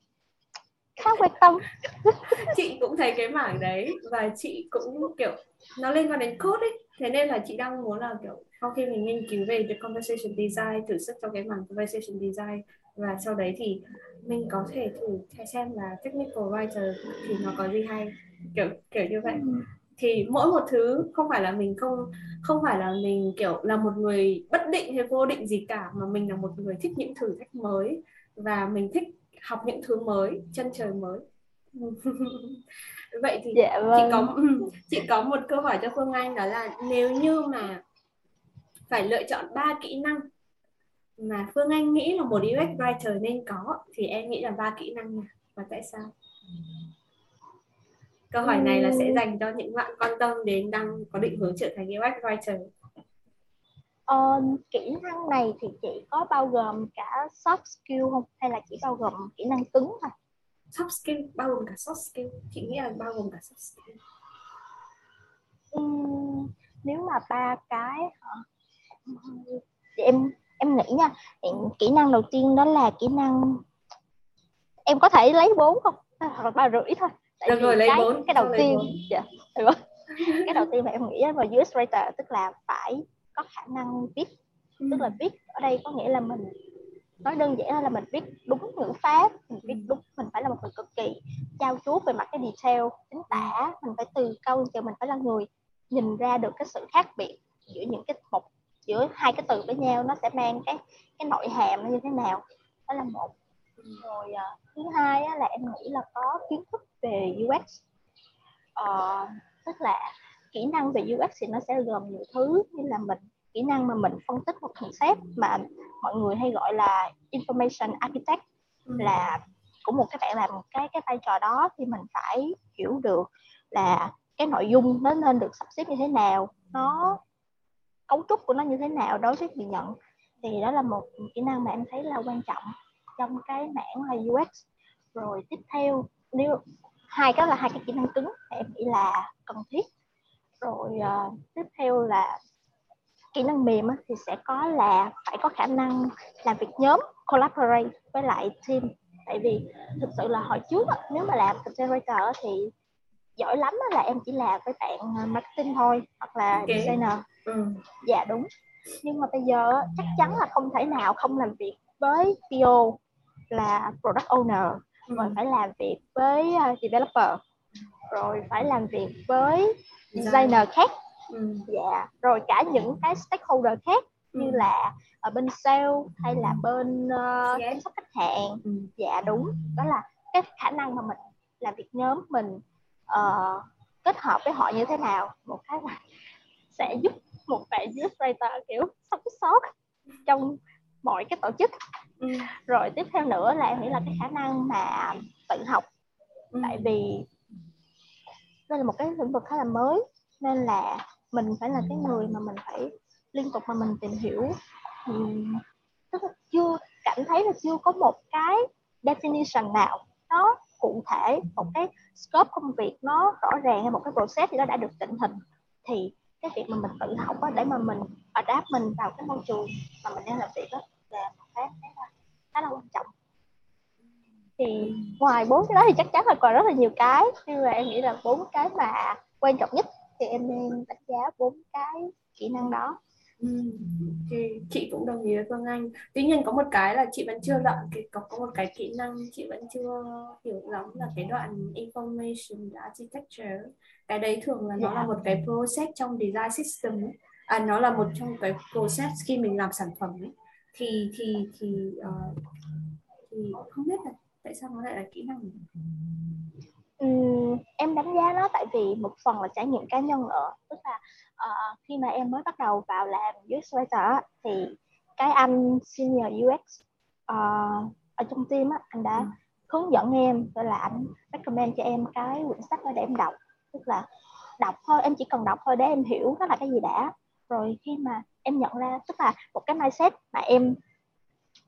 Speaker 2: khá quan tâm.
Speaker 3: Chị cũng thấy cái mảng đấy và chị cũng kiểu nó liên quan đến code ấy. Thế nên là chị đang muốn là kiểu sau khi mình nghiên cứu về the conversation design thử sức trong cái mảng conversation design và sau đấy thì mình có thể thử xem là technical writer thì nó có gì hay kiểu kiểu như vậy. Ừ. thì mỗi một thứ không phải là mình không không phải là mình kiểu là một người bất định hay vô định gì cả mà mình là một người thích những thử thách mới và mình thích học những thứ mới chân trời mới. Vậy thì dạ, vâng. chị có chị có một câu hỏi cho phương anh đó là nếu như mà phải lựa chọn ba kỹ năng mà phương anh nghĩ là một UX writer nên có thì em nghĩ là ba kỹ năng nào và tại sao? Câu hỏi này là sẽ dành cho những bạn quan tâm đến đang có định hướng trở thành UX writer
Speaker 2: Uh, kỹ năng này thì chị có bao gồm cả soft skill không? Hay là chỉ bao gồm kỹ năng cứng thôi?
Speaker 3: Soft skill bao gồm cả soft skill. Chị nghĩ là bao gồm cả soft skill.
Speaker 2: Uhm, nếu mà ba cái thì em em nghĩ nha kỹ năng đầu tiên đó là kỹ năng em có thể lấy bốn không? Hoặc là ba rưỡi thôi.
Speaker 3: Tại được rồi lấy
Speaker 2: cái,
Speaker 3: bốn
Speaker 2: cái đầu tiên dạ, cái đầu tiên mà em nghĩ là UX writer tức là phải có khả năng viết. Ừ. tức là viết ở đây có nghĩa là mình nói đơn giản là mình viết đúng ngữ pháp mình viết đúng mình phải là một người cực kỳ trao chuốt về mặt cái detail chính tả mình phải từ câu giờ mình phải là người nhìn ra được cái sự khác biệt giữa những cái một giữa hai cái từ với nhau nó sẽ mang cái cái nội hàm nó như thế nào. Đó là một. Rồi uh, thứ hai á, là em nghĩ là có kiến thức về UX uh, ờ, tức là kỹ năng về UX thì nó sẽ gồm nhiều thứ như là mình kỹ năng mà mình phân tích một concept mà mọi người hay gọi là information architect ừ. là của một cái bạn làm cái cái vai trò đó thì mình phải hiểu được là cái nội dung nó nên được sắp xếp như thế nào nó cấu trúc của nó như thế nào đối với người nhận. Thì đó là một kỹ năng mà em thấy là quan trọng trong cái mảng là UX rồi tiếp theo nếu hai cái là hai cái kỹ năng cứng em nghĩ là cần thiết rồi uh, tiếp theo là kỹ năng mềm thì sẽ có là phải có khả năng làm việc nhóm collaborate với lại team tại vì thực sự là hồi trước nếu mà làm content writer thì giỏi lắm là em chỉ làm với bạn ờ, marketing thôi hoặc là okay. designer ừ. dạ đúng nhưng mà bây giờ chắc chắn là không thể nào không làm việc với PO là product owner ừ. rồi phải làm việc với uh, developer rồi phải làm việc với designer khác ừ. dạ rồi cả những cái stakeholder khác ừ. như là ở bên sale hay là bên uh, chăm sóc khách hàng ừ. dạ đúng đó là cái khả năng mà mình làm việc nhóm mình uh, kết hợp với họ như thế nào một cái là sẽ giúp một bạn illustrator kiểu sống sót trong mọi cái tổ chức ừ. rồi tiếp theo nữa là em nghĩ là cái khả năng mà tự học ừ. tại vì đây là một cái lĩnh vực khá là mới nên là mình phải là cái người mà mình phải liên tục mà mình tìm hiểu. Tức là chưa cảm thấy là chưa có một cái definition nào nó cụ thể một cái scope công việc nó rõ ràng hay một cái process thì nó đã được định hình. Thì cái việc mà mình tự học đó, để mà mình adapt mình vào cái môi trường mà mình đang làm việc đó là một cái khá là quan trọng thì ngoài bốn cái đó thì chắc chắn là còn rất là nhiều cái nhưng mà em nghĩ là bốn cái mà quan trọng nhất thì em nên đánh giá bốn cái kỹ năng đó
Speaker 3: Ừ. Thì chị cũng đồng ý với Phương Anh. Tuy nhiên có một cái là chị vẫn chưa đoạn cái có có một cái kỹ năng chị vẫn chưa hiểu lắm là cái đoạn information architecture. Cái đấy thường là nó yeah. là dạ. một cái process trong design system ấy. À nó là một trong cái process khi mình làm sản phẩm ấy. Thì thì thì uh, thì không biết là tại sao nó lại là kỹ năng
Speaker 2: Uhm, em đánh giá nó tại vì một phần là trải nghiệm cá nhân nữa. Tức là uh, khi mà em mới bắt đầu vào làm UX writer thì cái anh senior UX uh, ờ, ở trong team á, anh đã ừ. hướng dẫn em gọi là anh recommend cho em cái quyển sách đó để em đọc. Tức là đọc thôi em chỉ cần đọc thôi để em hiểu nó là cái gì đã. Rồi khi mà em nhận ra tức là một cái mindset mà em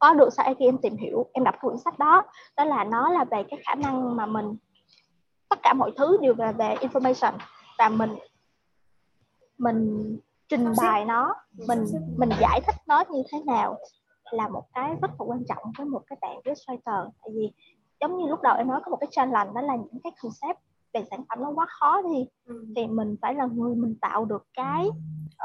Speaker 2: có được sau khi em tìm hiểu em đọc quyển sách đó. Đó là nó là về cái khả năng mà mình tất cả mọi thứ đều là về information và mình mình trình bày nó mình mình giải thích nó như thế nào là một cái rất là quan trọng với một cái bạn viết writer tại vì giống như lúc đầu em nói có một cái challenge đó là những cái concept về sản phẩm nó quá khó đi ừ. thì mình phải là người mình tạo được cái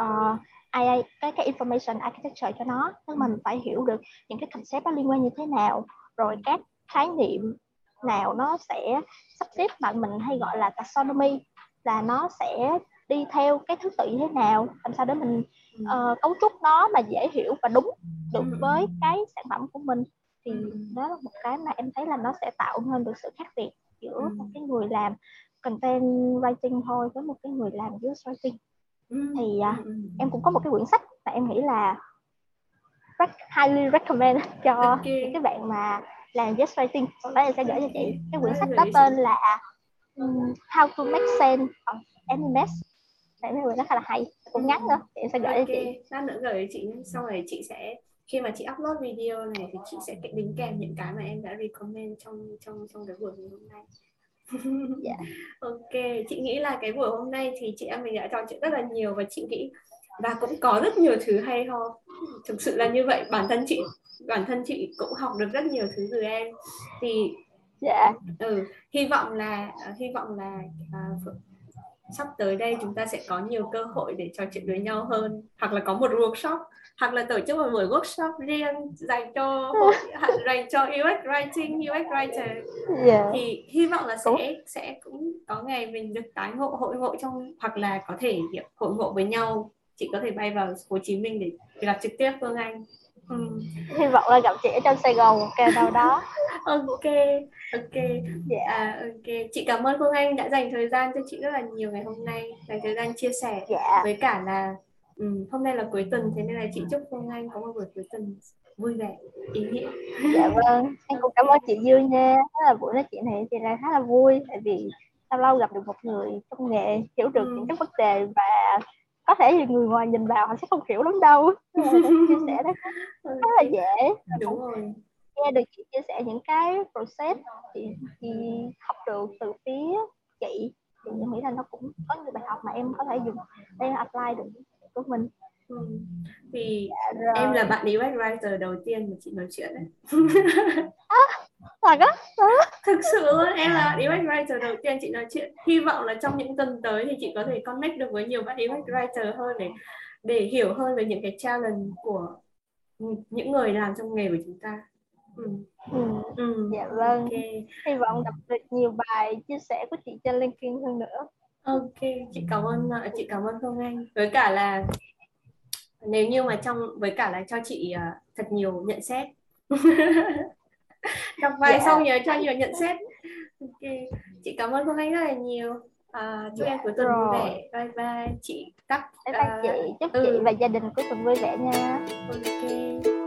Speaker 2: uh, AI cái cái information architecture cho nó tức mình phải hiểu được những cái concept nó liên quan như thế nào rồi các khái niệm nào nó sẽ sắp xếp mà mình hay gọi là taxonomy là nó sẽ đi theo cái thứ tự như thế nào làm sao để mình uh, cấu trúc nó mà dễ hiểu và đúng được với cái sản phẩm của mình. Thì đó là một cái mà em thấy là nó sẽ tạo nên được sự khác biệt giữa một cái người làm content writing thôi với một cái người làm UX writing thì uh, em cũng có một cái quyển sách mà em nghĩ là highly recommend cho okay. những cái bạn mà làm UX writing. Sau đó em sẽ gửi cho chị cái quyển sách đó tên là um, How to Make Sense of Any Mess cái quyển nó khá là hay cũng ngắn nữa thì em sẽ gửi okay. cho chị.
Speaker 3: lát nữa gửi cho chị sau này chị sẽ khi mà chị upload video này thì chị sẽ đính kèm những cái mà em đã recommend trong trong trong cái buổi hôm nay yeah. Dạ. ok chị nghĩ là cái buổi hôm nay thì chị em mình đã trò chuyện rất là nhiều và chị nghĩ và cũng có rất nhiều thứ hay ho thực sự là như vậy bản thân chị bản thân chị cũng học được rất nhiều thứ từ em thì
Speaker 2: yeah.
Speaker 3: Dạ. ừ hy vọng là hy vọng là uh, sắp tới đây chúng ta sẽ có nhiều cơ hội để trò chuyện với nhau hơn hoặc là có một workshop hoặc là tổ chức một buổi workshop riêng dành cho dành cho UX writing UX writer yeah. Dạ. thì hy vọng là sẽ sẽ cũng có ngày mình được tái ngộ hội ngộ trong hoặc là có thể hội ngộ với nhau chị có thể bay vào Hồ Chí Minh để gặp trực tiếp Phương Anh
Speaker 2: ừ. hy vọng là gặp chị ở trong Sài Gòn một kèo nào đó
Speaker 3: ok ok yeah. Dạ. à, ok chị cảm ơn Phương Anh đã dành thời gian cho chị rất là nhiều ngày hôm nay dành thời gian chia sẻ yeah. Dạ. với cả là um, hôm nay là cuối tuần thế nên là chị chúc Phương Anh có một buổi cuối tuần vui vẻ ý nghĩa.
Speaker 2: Dạ vâng em cũng cảm ơn chị Dương nha. Rất là buổi nói chuyện này thì là khá là vui tại vì lâu lâu gặp được một người trong nghề hiểu được ừ. những cái vấn đề và có thể thì người ngoài nhìn vào họ sẽ không hiểu lắm đâu. Chia sẻ đó rất là dễ.
Speaker 3: Đúng rồi.
Speaker 2: nghe được chị chia sẻ những cái process thì, thì học được từ phía chị. Thì em nghĩ là nó cũng có nhiều bài học mà em có thể dùng để apply được của mình
Speaker 3: ừ. thì dạ, em là bạn UX writer đầu tiên mà chị nói chuyện đấy
Speaker 2: à, đó
Speaker 3: thực sự luôn em là UX writer đầu tiên chị nói chuyện hy vọng là trong những tuần tới thì chị có thể connect được với nhiều bạn UX writer hơn để để hiểu hơn về những cái challenge của những người làm trong nghề của chúng ta
Speaker 2: ừ. Ừ. Ừ. dạ vâng okay. hy vọng gặp được nhiều bài chia sẻ của chị trên LinkedIn hơn nữa
Speaker 3: ok chị cảm ơn chị cảm ơn Phương Anh. Với cả là nếu như mà trong với cả là cho chị uh, thật nhiều nhận xét. Gặp bài yeah. xong nhớ cho nhiều nhận xét. Ok chị cảm ơn Phương Anh rất là nhiều. À, chúc yeah, em cuối tuần vui vẻ. Bye bye chị
Speaker 2: tắt bye bye uh, chị. Chúc ừ. chị và gia đình cuối tuần vui vẻ nha.
Speaker 3: Ok